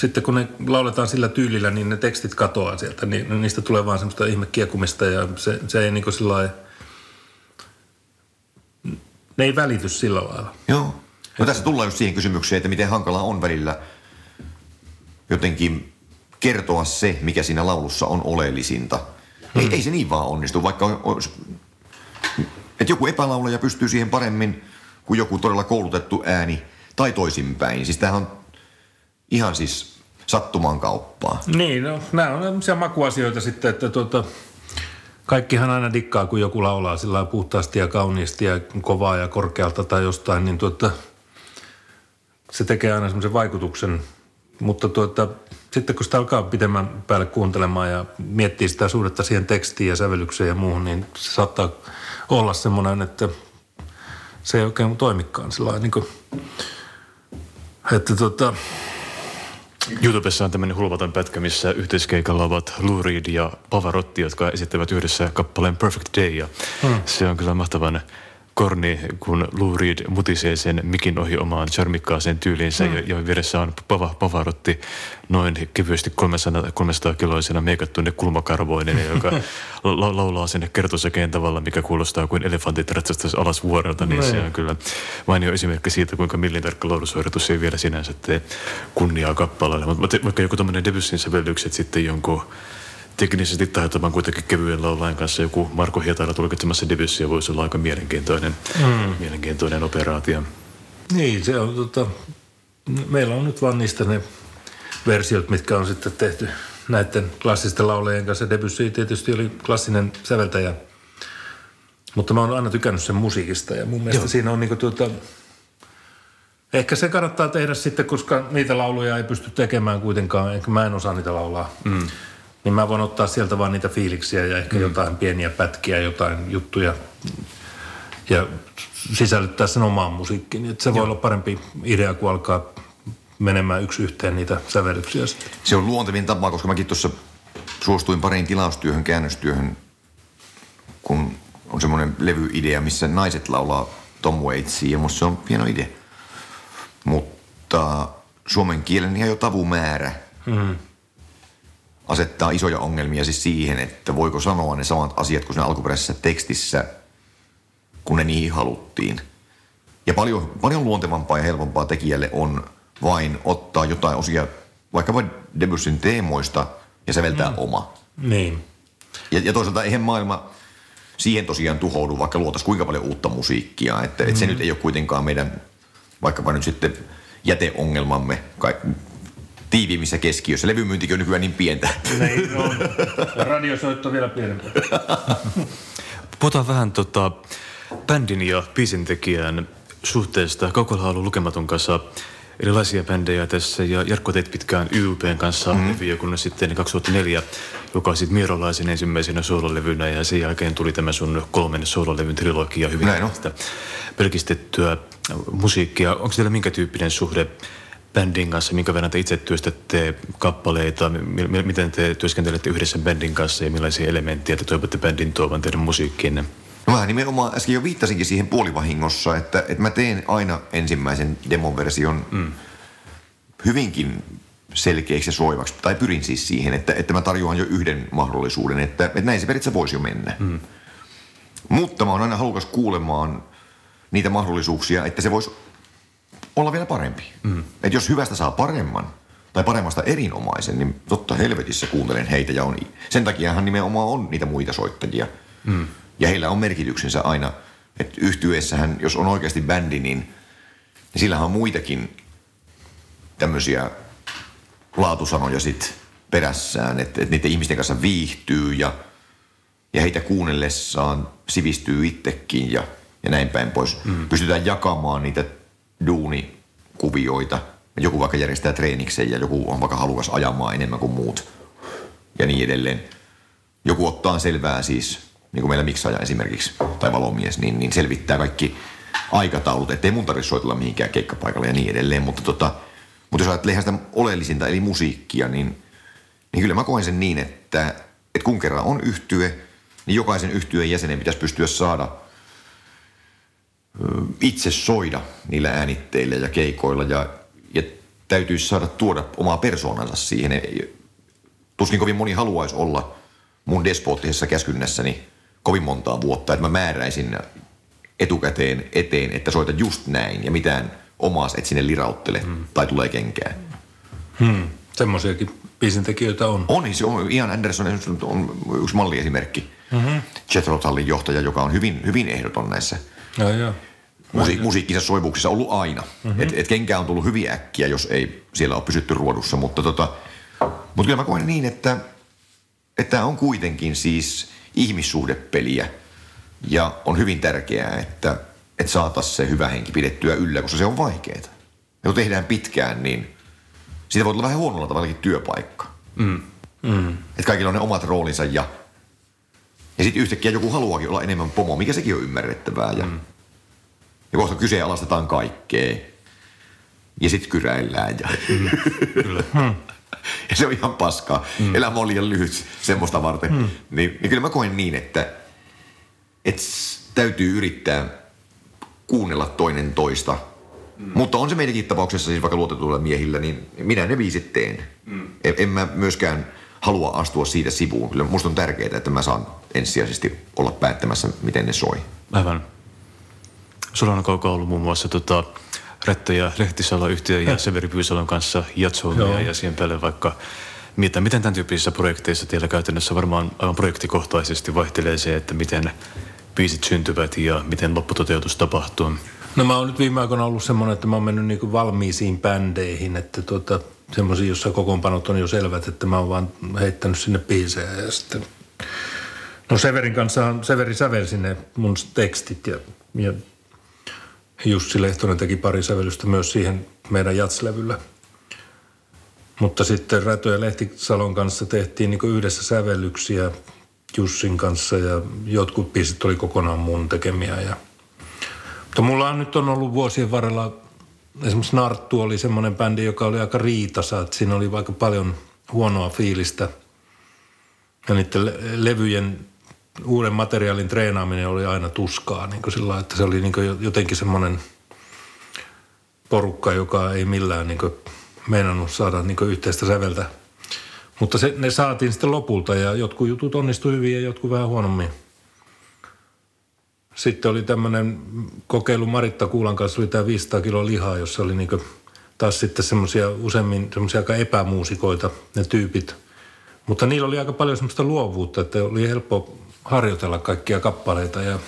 sitten kun ne lauletaan sillä tyylillä, niin ne tekstit katoaa sieltä, niin niistä tulee vaan semmoista ihmekiekumista ja se, se ei niin kuin sillä ne ei välity sillä lailla. Joo. No tässä tullaan just siihen kysymykseen, että miten hankala on välillä jotenkin kertoa se, mikä siinä laulussa on oleellisinta. Hmm. Ei, ei se niin vaan onnistu, vaikka olisi, että joku epälaulaja pystyy siihen paremmin kuin joku todella koulutettu ääni tai toisinpäin. Siis tämähän on ihan siis sattuman kauppaa. Niin, no, nämä on sellaisia makuasioita sitten, että tuota, kaikkihan aina dikkaa, kun joku laulaa sillä puhtaasti ja kauniisti ja kovaa ja korkealta tai jostain, niin tuota, se tekee aina semmoisen vaikutuksen. Mutta tuota, sitten kun sitä alkaa pitemmän päälle kuuntelemaan ja miettii sitä suhdetta siihen tekstiin ja sävellykseen ja muuhun, niin se saattaa olla semmoinen, että se ei oikein toimikaan sillä niin kuin, että tota, YouTubessa on tämmöinen hulvaton pätkä, missä yhteiskeikalla ovat Lou Reed ja Pavarotti, jotka esittävät yhdessä kappaleen Perfect Day. Ja hmm. Se on kyllä mahtavan korni, kun Lou Reed mutisee sen mikin ohi omaan charmikkaaseen tyyliinsä mm. ja, vieressä on Pava, Pavarotti noin kevyesti 300, 300 kiloisena meikattuinen kulmakarvoinen, joka la, laulaa sinne kertosäkeen tavalla, mikä kuulostaa kuin elefantit ratsastaisi alas vuorelta, niin se on kyllä mainio esimerkki siitä, kuinka millintarkka laulusuoritus ei vielä sinänsä tee kunniaa kappaleelle. Mutta vaikka joku tämmöinen Debussyn sävellykset sitten jonkun teknisesti taitavan kuitenkin kevyen laulajan kanssa joku Marko Hietala tulkitsemassa Debussyä voisi olla aika mielenkiintoinen, mm. mielenkiintoinen operaatio. Niin, se on tota, meillä on nyt vaan niistä ne versiot, mitkä on sitten tehty näiden klassisten laulajien kanssa. Debussy tietysti oli klassinen säveltäjä, mutta mä oon aina tykännyt sen musiikista ja mun mielestä Joo. siinä on niinku tuota, Ehkä se kannattaa tehdä sitten, koska niitä lauluja ei pysty tekemään kuitenkaan, ehkä mä en osaa niitä laulaa. Mm. Niin mä voin ottaa sieltä vaan niitä fiiliksiä ja ehkä mm. jotain pieniä pätkiä, jotain juttuja ja sisällyttää sen omaan musiikkiin. Että se Joo. voi olla parempi idea, kuin alkaa menemään yksi yhteen niitä sävellyksiä. Se on luontevin tapa, koska mäkin tuossa suostuin pariin tilaustyöhön, käännöstyöhön, kun on semmoinen levyidea, missä naiset laulaa Tom Waitsia, ja musta se on hieno idea. Mutta suomen kielen ihan jo tavumäärä. Mm asettaa isoja ongelmia siis siihen, että voiko sanoa ne samat asiat kuin siinä alkuperäisessä tekstissä, kun ne niihin haluttiin. Ja paljon, paljon luontevampaa ja helpompaa tekijälle on vain ottaa jotain osia vaikkapa Debussyn teemoista ja säveltää mm. oma. Niin. Ja, ja toisaalta eihän maailma siihen tosiaan tuhoudu, vaikka luotaisiin kuinka paljon uutta musiikkia. Että, mm. että se nyt ei ole kuitenkaan meidän, vaikkapa nyt sitten jäteongelmamme, tiiviimmissä keskiössä. Levymyyntikin on nykyään niin pientä. Niin on. Radiosoitto vielä pienempi. Puhutaan vähän tota, bändin ja biisintekijän suhteesta. Kaukolla on ollut lukematon kanssa erilaisia bändejä tässä ja Jarkko teit pitkään YUPn kanssa mm. levyjä, kunnes sitten 2004 julkaisit Mierolaisen ensimmäisenä soololevynä ja sen jälkeen tuli tämä sun kolmen soololevyn trilogia hyvin pelkistettyä musiikkia. Onko teillä minkä tyyppinen suhde bändin kanssa, minkä verran te itse työstätte kappaleita, miten te työskentelette yhdessä bändin kanssa ja millaisia elementtejä te toivotte bändin tuovan teidän musiikkiinne? No mä nimenomaan äsken jo viittasinkin siihen puolivahingossa, että, että mä teen aina ensimmäisen demoversion mm. hyvinkin selkeäksi ja soivaksi. Tai pyrin siis siihen, että, että mä tarjoan jo yhden mahdollisuuden, että, että näin se periaatteessa voisi jo mennä. Mm. Mutta mä oon aina halukas kuulemaan niitä mahdollisuuksia, että se voisi olla vielä parempi. Mm. Että jos hyvästä saa paremman, tai paremmasta erinomaisen, niin totta helvetissä kuuntelen heitä ja on. Sen takiahan nimenomaan on niitä muita soittajia. Mm. Ja heillä on merkityksensä aina, että yhtyessähän, jos on oikeasti bändi, niin, niin sillähän on muitakin tämmöisiä laatusanoja sit perässään, että, että niiden ihmisten kanssa viihtyy ja, ja heitä kuunnellessaan sivistyy itsekin ja, ja näin päin pois. Mm. Pystytään jakamaan niitä duunikuvioita. Joku vaikka järjestää treeniksen ja joku on vaikka halukas ajamaan enemmän kuin muut ja niin edelleen. Joku ottaa selvää siis, niin kuin meillä miksaaja esimerkiksi, tai valomies, niin, niin selvittää kaikki aikataulut, ettei mun tarvitse soitella mihinkään keikkapaikalle ja niin edelleen. Mutta, tota, mutta jos ajattelee sitä oleellisinta, eli musiikkia, niin, niin kyllä mä koen sen niin, että, että kun kerran on yhtye, niin jokaisen yhtyeen jäsenen pitäisi pystyä saada – itse soida niillä äänitteillä ja keikoilla ja, ja täytyisi saada tuoda omaa persoonansa siihen. Tuskin kovin moni haluaisi olla mun despoottisessa käskynnässäni kovin montaa vuotta, että mä määräisin etukäteen eteen, että soita just näin ja mitään omaas et sinne lirauttele hmm. tai tulee kenkään. Hmm. Semmoisiakin biisintekijöitä on. On, niin se on. Ian Anderson on yksi malliesimerkki. Mm-hmm. Jethro johtaja, joka on hyvin, hyvin ehdoton näissä – ja, ja. Musi- musiikkisessa soivuksissa ollut aina. Mm-hmm. Et, et kenkään on tullut hyvin äkkiä, jos ei siellä ole pysytty ruodussa. Mutta, tota, mutta kyllä mä koen niin, että tämä on kuitenkin siis ihmissuhdepeliä. Ja on hyvin tärkeää, että, että saataisiin se hyvä henki pidettyä yllä, koska se on vaikeaa. Ja kun tehdään pitkään, niin siitä voi tulla vähän huonolla tavallakin työpaikka. Mm. Mm. Että kaikilla on ne omat roolinsa ja ja sitten yhtäkkiä joku haluaakin olla enemmän pomo, mikä sekin on ymmärrettävää. Ja, mm. ja kohta kyseenalaistetaan kaikkea. Ja sitten kyräillään. Ja, mm. Kyllä. Hmm. ja se on ihan paskaa. Mm. Elämä on liian lyhyt semmoista varten. Mm. Niin, niin kyllä mä koen niin, että, että täytyy yrittää kuunnella toinen toista. Mm. Mutta on se meidänkin tapauksessa siis vaikka luotetuilla miehillä, niin minä ne viisit teen. Mm. En, en mä myöskään halua astua siitä sivuun. Kyllä musta on tärkeää, että mä saan ensisijaisesti olla päättämässä, miten ne soi. Aivan. Sulla on koko ollut muun muassa tota, Rette ja Lehtisalo yhtiö ja Severi Pyysalon kanssa jatsoumia ja siihen päälle vaikka mitä, miten tämän tyyppisissä projekteissa teillä käytännössä varmaan aivan projektikohtaisesti vaihtelee se, että miten biisit syntyvät ja miten lopputoteutus tapahtuu? No mä oon nyt viime aikoina ollut semmoinen, että mä oon mennyt niinku valmiisiin bändeihin, että tuota, semmoisia, jossa kokoonpanot on jo selvät, että mä oon vaan heittänyt sinne biisejä ja sitten No Severin kanssa Severi sävelsi ne mun tekstit ja, ja Jussi Lehtonen teki pari sävellystä myös siihen meidän jatslevyllä. Mutta sitten Rätö ja Lehtisalon kanssa tehtiin niin yhdessä sävellyksiä Jussin kanssa ja jotkut biisit oli kokonaan mun tekemiä. Ja... Mutta mulla on nyt on ollut vuosien varrella, esimerkiksi Narttu oli semmoinen bändi, joka oli aika riitasa, että siinä oli aika paljon huonoa fiilistä. Ja niiden le- levyjen uuden materiaalin treenaaminen oli aina tuskaa, niin kuin sillä että se oli niin kuin jotenkin semmoinen porukka, joka ei millään niin kuin meinannut saada niin kuin yhteistä säveltä. Mutta se, ne saatiin sitten lopulta ja jotkut jutut onnistui hyvin ja jotkut vähän huonommin. Sitten oli tämmöinen kokeilu Maritta Kuulan kanssa, oli tämä 500 kiloa lihaa, jossa oli niin taas sitten semmoisia useimmin semmoisia aika epämuusikoita, ne tyypit. Mutta niillä oli aika paljon semmoista luovuutta, että oli helppo harjoitella kaikkia kappaleita ja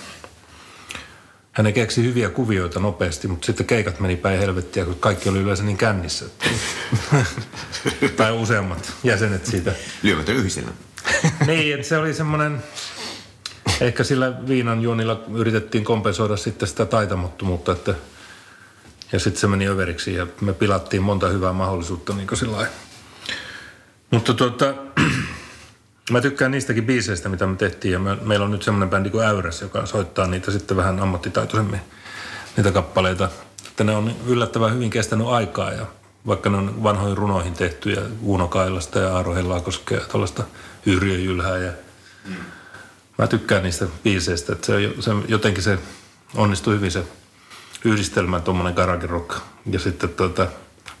hän keksi hyviä kuvioita nopeasti, mutta sitten keikat meni päin helvettiä, kun kaikki oli yleensä niin kännissä. tai useammat jäsenet siitä. Lyömätön yhdistelmä. niin, että se oli semmoinen, ehkä sillä viinan juonilla yritettiin kompensoida sitten sitä taitamottomuutta, että Ja sitten se meni överiksi ja me pilattiin monta hyvää mahdollisuutta niin sillä Mutta tuota, mä tykkään niistäkin biiseistä, mitä me tehtiin. Ja me, meillä on nyt semmoinen bändi kuin Äyräs, joka soittaa niitä sitten vähän ammattitaitoisemmin, niitä kappaleita. Että ne on yllättävän hyvin kestänyt aikaa ja vaikka ne on vanhoihin runoihin tehty ja Uuno Kailasta ja Aaro Hellaakoskea ja tuollaista Yrjö Jylhää. Ja mm. Mä tykkään niistä biiseistä, että se, se, jotenkin se onnistui hyvin se yhdistelmä, tuommoinen garage rock ja sitten tuota,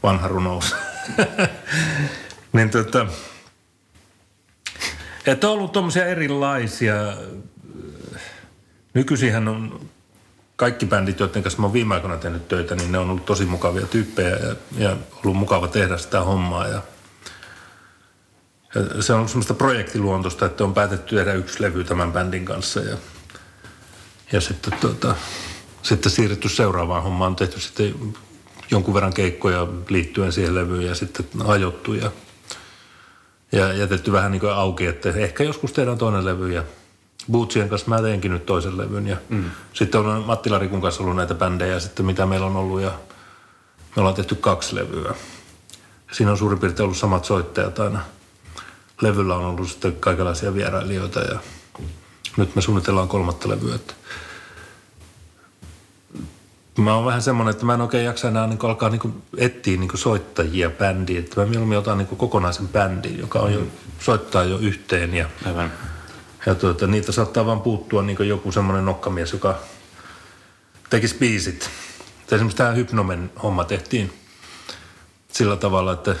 vanha runous. niin tuota, että on ollut tuommoisia erilaisia. Nykyisinhän on kaikki bändit, joiden kanssa mä oon viime aikoina tehnyt töitä, niin ne on ollut tosi mukavia tyyppejä ja, ja ollut mukava tehdä sitä hommaa. Ja, ja se on semmoista projektiluontoista, että on päätetty tehdä yksi levy tämän bändin kanssa ja, ja sitten, tuota, sitten siirretty seuraavaan hommaan. On tehty sitten jonkun verran keikkoja liittyen siihen levyyn ja sitten ajottu ja, ja jätetty vähän niin kuin auki, että ehkä joskus tehdään toinen levy ja Bootsien kanssa mä teinkin nyt toisen levyn ja mm. sitten on Matti Larikun kanssa ollut näitä bändejä sitten mitä meillä on ollut ja me ollaan tehty kaksi levyä. Siinä on suurin piirtein ollut samat soittajat aina. Levyllä on ollut sitten kaikenlaisia vierailijoita ja nyt me suunnitellaan kolmatta levyä. Että mä oon vähän semmoinen, että mä en oikein jaksa enää niin alkaa niin etsiä niin soittajia bändiin. Että mä mieluummin otan niin kokonaisen bändin, joka on jo, soittaa jo yhteen ja Aivan ja tuota, niitä saattaa vaan puuttua niin joku semmoinen nokkamies, joka tekisi biisit. Esimerkiksi tämä Hypnomen homma tehtiin sillä tavalla, että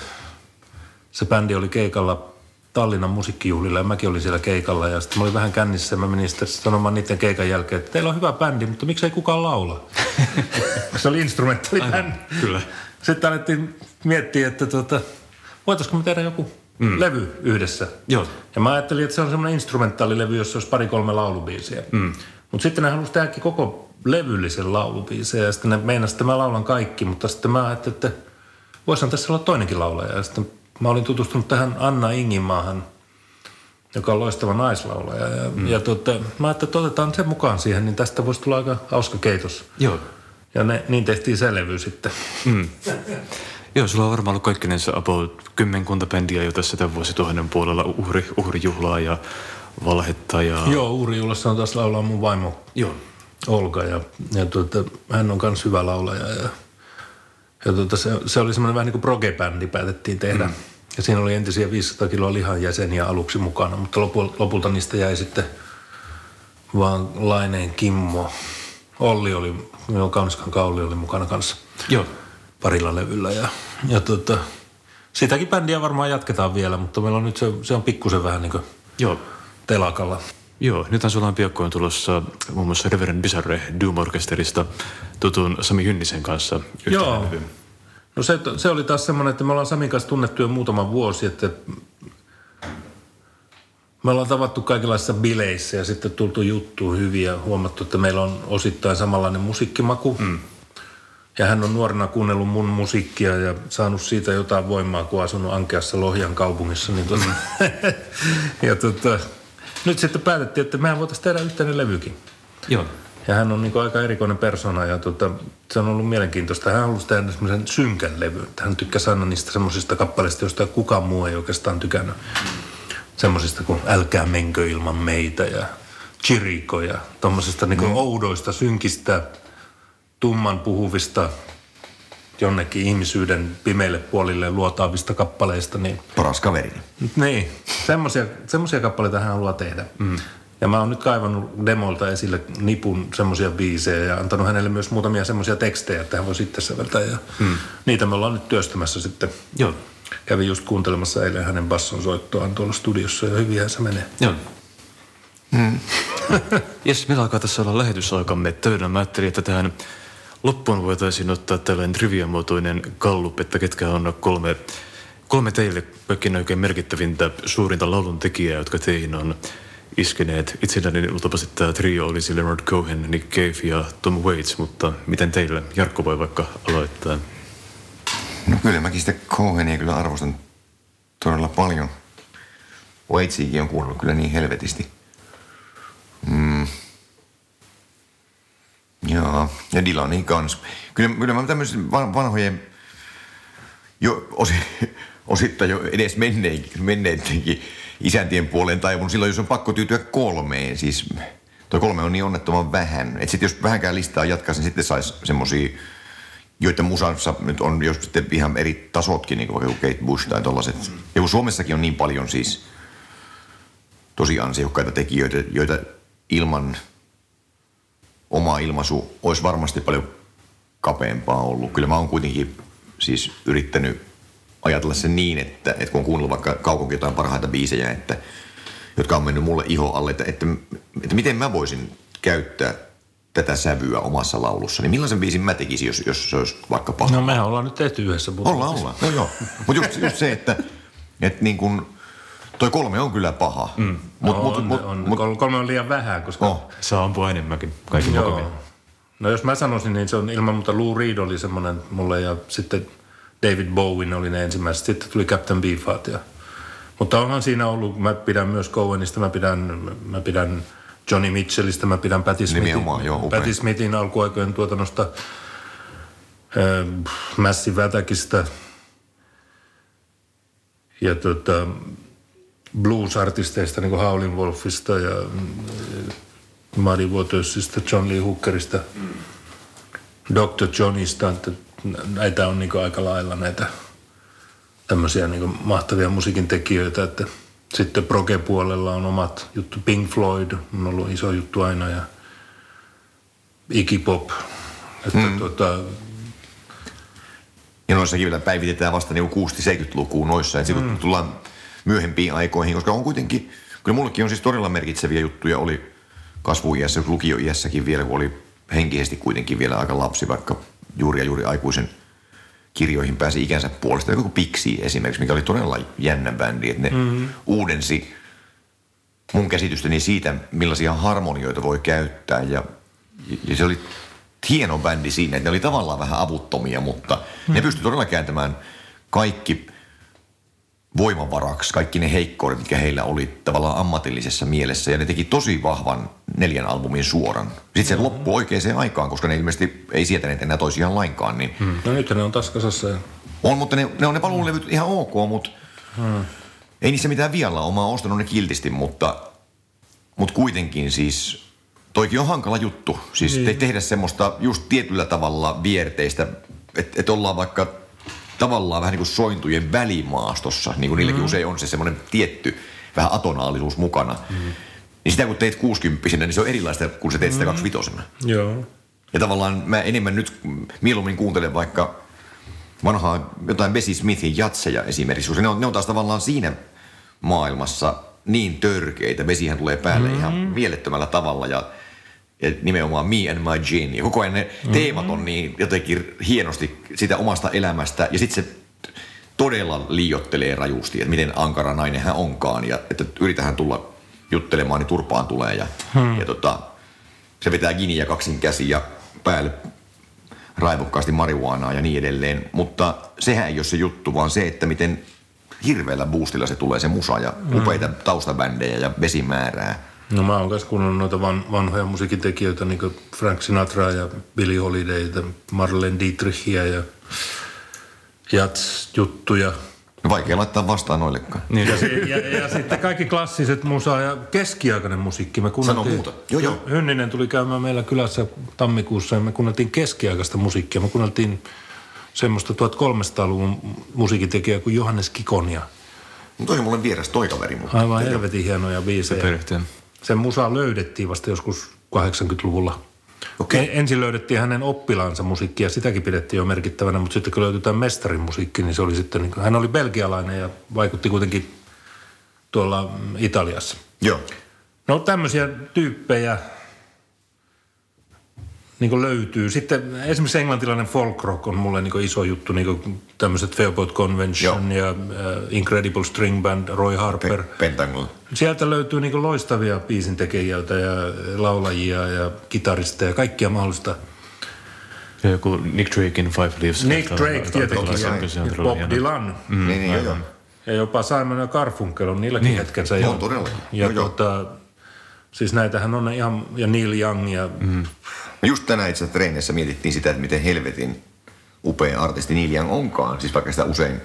se bändi oli keikalla Tallinnan musiikkijuhlilla ja mäkin olin siellä keikalla ja sitten mä olin vähän kännissä ja mä menin sitten sanomaan niiden keikan jälkeen, että teillä on hyvä bändi, mutta miksei kukaan laula? se oli instrumentaalibändi. Kyllä. Sitten alettiin miettiä, että tuota, voitaisiko me tehdä joku mm. levy yhdessä. Joo. Ja mä ajattelin, että se on semmoinen instrumentaalilevy, jossa olisi pari-kolme laulubiisiä. Mm. Mutta sitten ne halusi tehdäkin koko levyllisen laulubiisejä ja sitten ne meinasivat, että mä laulan kaikki, mutta sitten mä ajattelin, että voisihan tässä olla toinenkin laulaja. Ja sitten mä olin tutustunut tähän Anna Ingimaahan, joka on loistava naislaulaja. Ja, mm. ja tuota, mä ajattelin, että otetaan sen mukaan siihen, niin tästä voisi tulla aika hauska keitos. Joo. Ja ne, niin tehtiin se levy sitten. Mm. Joo, sulla on varmaan ollut kaikkinensa about kymmenkunta bändiä jo tässä tämän vuosituhannen puolella uhri, uhrijuhlaa ja valhetta. Ja... Joo, uhrijuhlassa on taas laulaa mun vaimo Joo. Olga ja, ja tuota, hän on myös hyvä laulaja ja, ja tuota, se, se, oli semmoinen vähän niin kuin proge-bändi päätettiin tehdä. Mm. Ja siinä oli entisiä 500 kiloa lihan jäseniä aluksi mukana, mutta lopulta, lopulta niistä jäi sitten vaan Laineen Kimmo. Olli oli, Kauniskan Kauli oli mukana kanssa. Joo parilla levyllä. Ja, ja tota, sitäkin bändiä varmaan jatketaan vielä, mutta meillä on nyt se, se on pikkusen vähän niin kuin Joo. telakalla. Joo, nythän sulla on piakkoin tulossa muun muassa Reverend Bizarre Doom Orchesterista tutun Sami Hynnisen kanssa Joo. No se, se oli taas semmoinen, että me ollaan Samin kanssa tunnettu jo muutama vuosi, että me ollaan tavattu kaikenlaisissa bileissä ja sitten tultu juttuun hyviä ja huomattu, että meillä on osittain samanlainen musiikkimaku. Mm. Ja hän on nuorena kuunnellut mun musiikkia ja saanut siitä jotain voimaa, kun asunut Ankeassa Lohjan kaupungissa. Niin tuota, ja tuota, nyt sitten päätettiin, että mehän voitaisiin tehdä yhteinen levykin. Joo. Ja hän on niin aika erikoinen persona ja tuota, se on ollut mielenkiintoista. Hän halusi tehdä semmoisen synkän levyn. Hän tykkäsi aina niistä semmoisista kappaleista, joista kukaan muu ei oikeastaan tykännyt. Semmoisista kuin Älkää menkö ilman meitä ja Chiriko ja tuommoisista niin mm. oudoista, synkistä tumman puhuvista jonnekin ihmisyyden pimeille puolille luotaavista kappaleista. Niin, Paras kaveri. Niin, semmoisia, semmoisia kappaleita hän haluaa tehdä. Mm. Ja mä oon nyt kaivannut demolta esille nipun semmoisia biisejä ja antanut hänelle myös muutamia semmoisia tekstejä, että hän voi sitten säveltää. Ja mm. Niitä me ollaan nyt työstämässä sitten. Joo. Kävin just kuuntelemassa eilen hänen basson soittoaan tuolla studiossa ja hyvinhän se menee. Joo. Mm. Jes, meillä alkaa tässä olla lähetysaikamme töydä. Mä ajattelin, että tähän loppuun voitaisiin ottaa tällainen triviamuotoinen kallup, että ketkä on kolme, kolme teille kaikkein oikein merkittävintä suurinta laulun tekijää, jotka teihin on iskeneet. Itselläni luultavasti tämä trio olisi Leonard Cohen, Nick Cave ja Tom Waits, mutta miten teille? Jarkko voi vaikka aloittaa. No kyllä mäkin sitä Cohenia kyllä arvostan todella paljon. Waitsiakin on kuullut kyllä niin helvetisti. Mm. Joo, Ja Dylanin kanssa. Kyllä, kyllä mä tämmöisen vanhojen, jo osi, osittain jo edes menneidenkin isäntien puoleen taivun silloin, jos on pakko tyytyä kolmeen. Siis toi kolme on niin onnettoman vähän. Että sitten jos vähänkään listaa jatkaa, niin sitten saisi semmosia joiden musassa nyt on jos sitten ihan eri tasotkin, niin kuin vaikka Kate Bush tai tollaset. Ja kun Suomessakin on niin paljon siis tosi ansiokkaita tekijöitä, joita ilman oma ilmaisu olisi varmasti paljon kapeampaa ollut. Kyllä mä oon kuitenkin siis yrittänyt ajatella sen niin, että, että kun on kuunnellut vaikka kaukonkin jotain parhaita biisejä, että, jotka on mennyt mulle iho alle, että, että, että miten mä voisin käyttää tätä sävyä omassa laulussa, niin millaisen biisin mä tekisin, jos, jos se olisi vaikka paha? No mehän ollaan nyt tehty yhdessä Ollaan, ollaan. No joo. Mutta just, just se, että, että niin kun, toi kolme on kyllä paha. Mm. Mut, no, mut, on, mut, on. Mut, kolme on liian vähän, koska... Oh. Saa ampua enemmänkin kaikki joo. No jos mä sanoisin, niin se on ilman muuta Lou Reed oli semmoinen mulle ja sitten David Bowen oli ne ensimmäiset. Sitten tuli Captain Beefheart ja... Mutta onhan siinä ollut, mä pidän myös Cohenista, mä pidän, mä pidän Johnny Mitchellistä, mä pidän Patti Smithin, joo, Patti Smithin alkuaikojen tuotannosta, äh, Massive Attackista ja tota, blues-artisteista, niin kuin Howlin' Wolfista ja äh, Muddy Watersista, John Lee Hookerista, mm. Dr. Johnista, että näitä on niin aika lailla näitä tämmöisiä niin mahtavia musiikin tekijöitä, että – sitten proge-puolella on omat juttu. Pink Floyd on ollut iso juttu aina ja Iggy Pop. Että mm. tuota, ja noissakin vielä päivitetään vasta niin 60-70-lukuun noissa. Että mm. tullaan myöhempiin aikoihin, koska on kuitenkin, kyllä mullekin on siis todella merkitseviä juttuja, oli kasvuiässä, lukioiässäkin vielä, kun oli henkisesti kuitenkin vielä aika lapsi, vaikka juuri ja juuri aikuisen – kirjoihin pääsi ikänsä puolesta. Joku Pixi esimerkiksi, mikä oli todella jännä bändi, että ne mm-hmm. uudensi mun käsitystäni siitä, millaisia harmonioita voi käyttää. Ja, ja se oli hieno bändi siinä, että ne oli tavallaan vähän avuttomia, mutta mm. ne pystyi todella kääntämään kaikki voimavaraksi, kaikki ne heikkoudet, mitkä heillä oli tavallaan ammatillisessa mielessä. Ja ne teki tosi vahvan neljän albumin suoran. Sitten se mm-hmm. loppui oikeaan aikaan, koska ne ilmeisesti ei sietäneet enää toisiaan lainkaan. Niin... Hmm. No nyt ne on taas kasassa. Ja... On, mutta ne, ne on ne paluulevyt ihan ok, mutta hmm. ei niissä mitään vielä ole. Mä oon ostanut ne kiltisti, mutta, mutta kuitenkin siis toikin on hankala juttu. Siis niin. te, tehdä semmoista just tietyllä tavalla vierteistä, että et ollaan vaikka tavallaan vähän niin kuin sointujen välimaastossa, niin kuin niilläkin mm. usein on se semmoinen tietty vähän atonaalisuus mukana. Mm. Niin sitä kun teet 60 niin se on erilaista kuin se teet mm. sitä 25 Joo. Ja tavallaan mä enemmän nyt mieluummin kuuntelen vaikka vanhaa jotain Bessie Smithin jatseja esimerkiksi, koska ne on, ne on taas tavallaan siinä maailmassa niin törkeitä. Vesihän tulee päälle mm-hmm. ihan mielettömällä tavalla ja, ja nimenomaan Me and My Gin. Ja koko ajan ne mm-hmm. teemat on niin jotenkin hienosti sitä omasta elämästä ja sitten se todella liiottelee rajusti, että miten ankara nainen hän onkaan ja että yritähän tulla juttelemaan, niin turpaan tulee. Ja, hmm. ja tota, se vetää ja kaksin käsi ja päälle raivokkaasti marihuanaa ja niin edelleen. Mutta sehän ei ole se juttu, vaan se, että miten hirveällä boostilla se tulee se musa ja hmm. upeita taustabändejä ja vesimäärää. No mä oon myös kuunnellut noita van, vanhoja musiikintekijöitä, niin kuin Frank Sinatra ja Billy Holidayta, Marlene Dietrichia ja Jats-juttuja – Vaikea laittaa vastaan noillekaan. Niin, ja, ja, ja, sitten kaikki klassiset musa ja keskiaikainen musiikki. Me Sano muuta. Joo, joo. Hynninen tuli käymään meillä kylässä tammikuussa ja me kuunneltiin keskiaikaista musiikkia. Me kuunneltiin semmoista 1300-luvun musiikitekijää kuin Johannes Kikonia. No toi on mulle vieras toi kaveri. Mutta Aivan helvetin hienoja biisejä. Se musa löydettiin vasta joskus 80-luvulla Okay. Ensin löydettiin hänen oppilaansa musiikkia, sitäkin pidettiin jo merkittävänä, mutta sitten kun löytyi tämä mestarin musiikki, niin se oli sitten, niin kuin, hän oli belgialainen ja vaikutti kuitenkin tuolla Italiassa. Joo. No tämmöisiä tyyppejä niin löytyy. Sitten esimerkiksi englantilainen folk rock on mulle niin iso juttu, niin tämmöiset Fairport Convention Joo. ja uh, Incredible String Band, Roy Harper. Pe- Pentagon. Sieltä löytyy niin loistavia biisintekijöitä ja laulajia ja kitaristeja ja kaikkia mahdollista. Ja joku Nick Drakein Five Leaves. Nick Drake tietenkin ja, Bob Dylan. Mm. Niin, niin, Ja jopa Simon ja Garfunkel on niilläkin niin. hetkensä. On todella. Ja, ja tuota, Siis näitähän on ihan, ja Neil Young ja... Mm. Just tänään itse treenissä mietittiin sitä, että miten helvetin upea artisti Neil Young onkaan. Siis vaikka sitä usein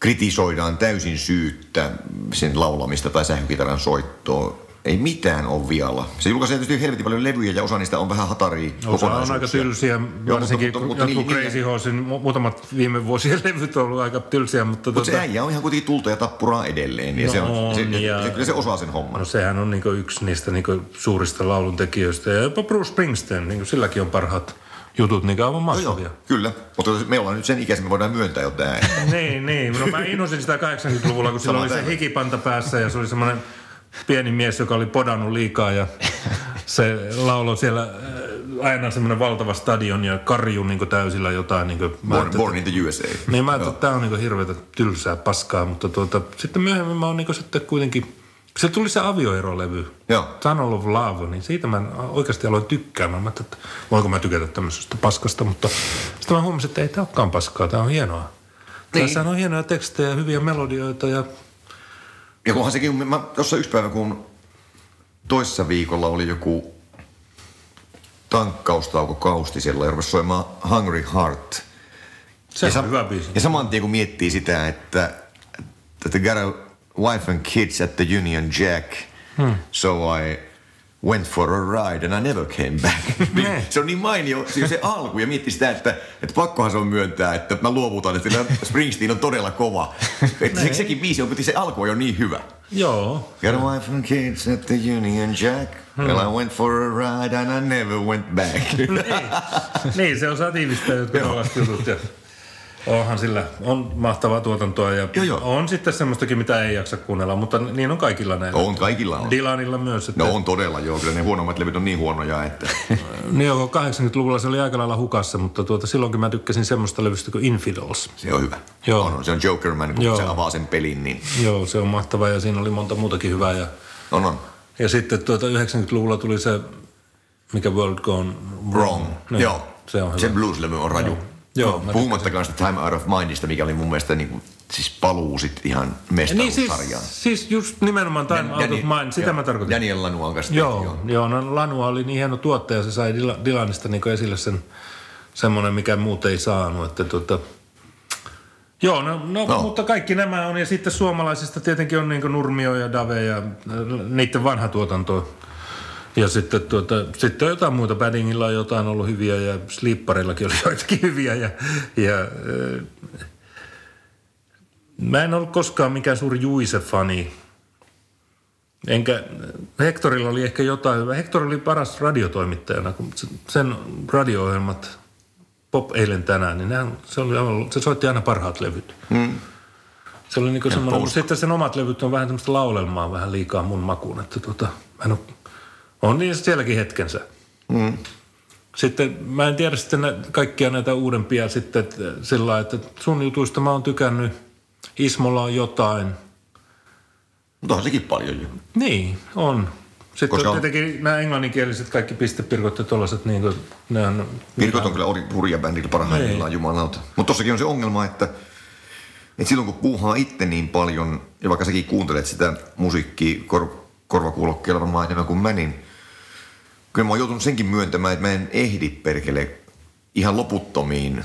kritisoidaan täysin syyttä sen laulamista tai sähkökitaran soittoa ei mitään ole vialla. Se julkaisee tietysti helvetin paljon levyjä ja osa niistä on vähän hataria Osa on aika tylsiä, varsinkin mutta, mutta, mutta, jotkut niin, Crazy Horsein muutamat viime vuosien levyt on ollut aika tylsiä. Mutta, mutta tuota... se äijä on ihan kuitenkin tulta ja tappuraa edelleen. Ja no, se, on, se, ja... se, kyllä se osaa sen homman. No sehän on niin yksi niistä niin suurista lauluntekijöistä ja jopa Bruce Springsteen, niin silläkin on parhaat jutut, niin aivan mahtavia. No joo, kyllä, mutta me ollaan nyt sen ikäisiä, me voidaan myöntää jo tämä. niin, niin. No mä innosin sitä 80-luvulla, kun silloin oli se hikipanta päässä ja se oli semmoinen pieni mies, joka oli podannut liikaa ja se lauloi siellä äh, aina semmoinen valtava stadion ja karju niin täysillä jotain. Niin kuin, born, born in the USA. Niin mä ajattelin, että tämä on niin hirveätä tylsää paskaa, mutta tuota, sitten myöhemmin mä oon niin sitten kuitenkin se tuli se avioerolevy, Joo. Tunnel of Love, niin siitä mä oikeasti aloin tykkäämään. Mä että voinko mä tykätä tämmöisestä paskasta, mutta sitten mä huomasin, että ei tämä olekaan paskaa, tämä on hienoa. Niin. Tässä on hienoja tekstejä, hyviä melodioita ja ja kunhan sekin, mä tuossa yksi päivä, kun toissa viikolla oli joku tankkaustauko kausti siellä ja rupesi soimaan Hungry Heart. Se ja on sa- hyvä biisi. Ja saman tien kun miettii sitä, että, että got a wife and kids at the Union Jack, hmm. so I went for a ride and I never came back. niin, se on niin mainio se, se alku ja mietti sitä, että, että pakkohan se on myöntää, että mä luovutan, että Springsteen on todella kova. että se, sekin biisi on, mutta se alku on jo niin hyvä. Joo. Got a wife and kids at the Union Jack. Hmm. Well, I went for a ride and I never went back. niin. niin, se on satiivista jotkut jutut. Onhan sillä, on mahtavaa tuotantoa ja joo, joo. on sitten semmoistakin, mitä ei jaksa kuunnella, mutta niin on kaikilla näillä. On, kaikilla on. Dylanilla myös. Että... No on todella, joo. Kyllä ne huonommat levyt on niin huonoja, että... niin joo, 80-luvulla se oli aika lailla hukassa, mutta tuota, silloinkin mä tykkäsin semmoista levystä kuin Infidels. Se on hyvä. Joo. On, se on Jokerman, kun joo. se avaa sen pelin. Niin... Joo, se on mahtava ja siinä oli monta muutakin hyvää. Ja... On, on. Ja sitten tuota 90-luvulla tuli se, mikä World Gone Wrong. wrong. Niin, joo. Se on hyvä. Se blues-levy on raju. Joo. Joo, Puhumattakaan sitä Time Out of Mindista, mikä oli mun mielestä niin kuin, siis paluu sit ihan mestaruussarjaan. Niin siis, siis just nimenomaan Time Dan, Out Daniel, of Mind, sitä joo, mä tarkoitin. Daniel Lanuan kanssa. Joo, joo. joo no Lanua oli niin hieno tuottaja, se sai Dylanista niin esille sen semmoinen, mikä muut ei saanut. Että tota, Joo, no, no, no, mutta kaikki nämä on. Ja sitten suomalaisista tietenkin on niin Nurmio ja Dave ja niiden vanha tuotanto ja sitten, tuota, sitten on jotain muuta. Paddingilla on jotain ollut hyviä ja Slipparillakin oli joitakin hyviä. Ja, ja, äh, mä en ollut koskaan mikään suuri Juise-fani. Enkä, Hectorilla oli ehkä jotain hyvää. Hector oli paras radiotoimittajana, kun sen radio-ohjelmat, Pop eilen tänään, niin nehän, se, oli, se soitti aina parhaat levyt. Hmm. Se oli niin semmoinen, mutta sitten sen omat levyt on vähän semmoista laulelmaa vähän liikaa mun makuun, että tota, mä en ole on niin sielläkin hetkensä. Mm. Sitten mä en tiedä sitten kaikkia näitä uudempia sitten sillä että sun jutuista mä oon tykännyt. Ismolla on jotain. Mutta on sekin paljon jo. Niin, on. Sitten Koska on tietenkin nämä englanninkieliset kaikki pistepirkot ja tollaset, niin kuin, ne on... Pirkot on kyllä hurja bändillä parhaimmillaan, niin. jumalauta. Mutta tossakin on se ongelma, että, että silloin kun puuhaa itse niin paljon, ja vaikka säkin kuuntelet sitä musiikkia kor, korvakuulokkeella varmaan enemmän kuin mä, niin kyllä mä oon joutunut senkin myöntämään, että mä en ehdi perkele ihan loputtomiin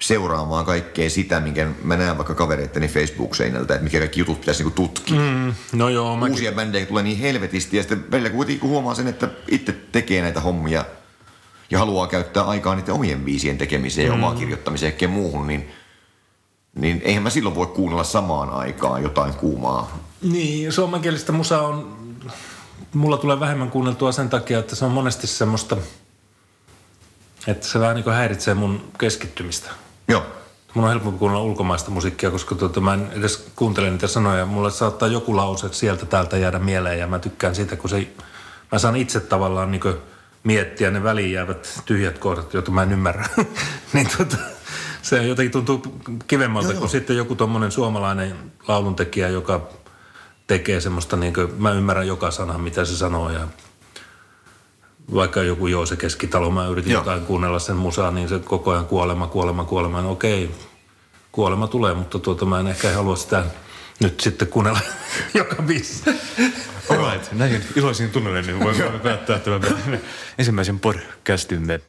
seuraamaan kaikkea sitä, minkä mä näen vaikka kavereitteni Facebook-seinältä, että mikä kaikki jutut pitäisi niinku tutkia. Mm, no joo, Uusia mäkin. bändejä tulee niin helvetisti ja sitten välillä kuitenkin huomaa sen, että itse tekee näitä hommia ja haluaa käyttää aikaa niiden omien biisien tekemiseen mm. ja omaa kirjoittamiseen ja muuhun, niin, niin eihän mä silloin voi kuunnella samaan aikaan jotain kuumaa. Niin, suomenkielistä musa on mulla tulee vähemmän kuunneltua sen takia, että se on monesti semmoista, että se vähän niin kuin häiritsee mun keskittymistä. Joo. Mun on helpompi kuunnella ulkomaista musiikkia, koska tuota, mä en edes kuuntele niitä sanoja. Mulle saattaa joku lause sieltä täältä jäädä mieleen ja mä tykkään siitä, kun se, mä saan itse tavallaan niin miettiä ne väliin jäävät tyhjät kohdat, joita mä en ymmärrä. niin tuota, se jotenkin tuntuu kivemmalta kuin sitten joku tuommoinen suomalainen lauluntekijä, joka tekee semmoista, niin kuin, mä ymmärrän joka sana, mitä se sanoo ja vaikka joku joo se keskitalo, mä yritin joo. jotain kuunnella sen musaa, niin se koko ajan kuolema, kuolema, kuolema. No okei, kuolema tulee, mutta tuota mä en ehkä halua sitä nyt sitten kuunnella joka biisi. Alright. näihin iloisiin tunnelmiin voimme päättää tämän ensimmäisen podcastimme.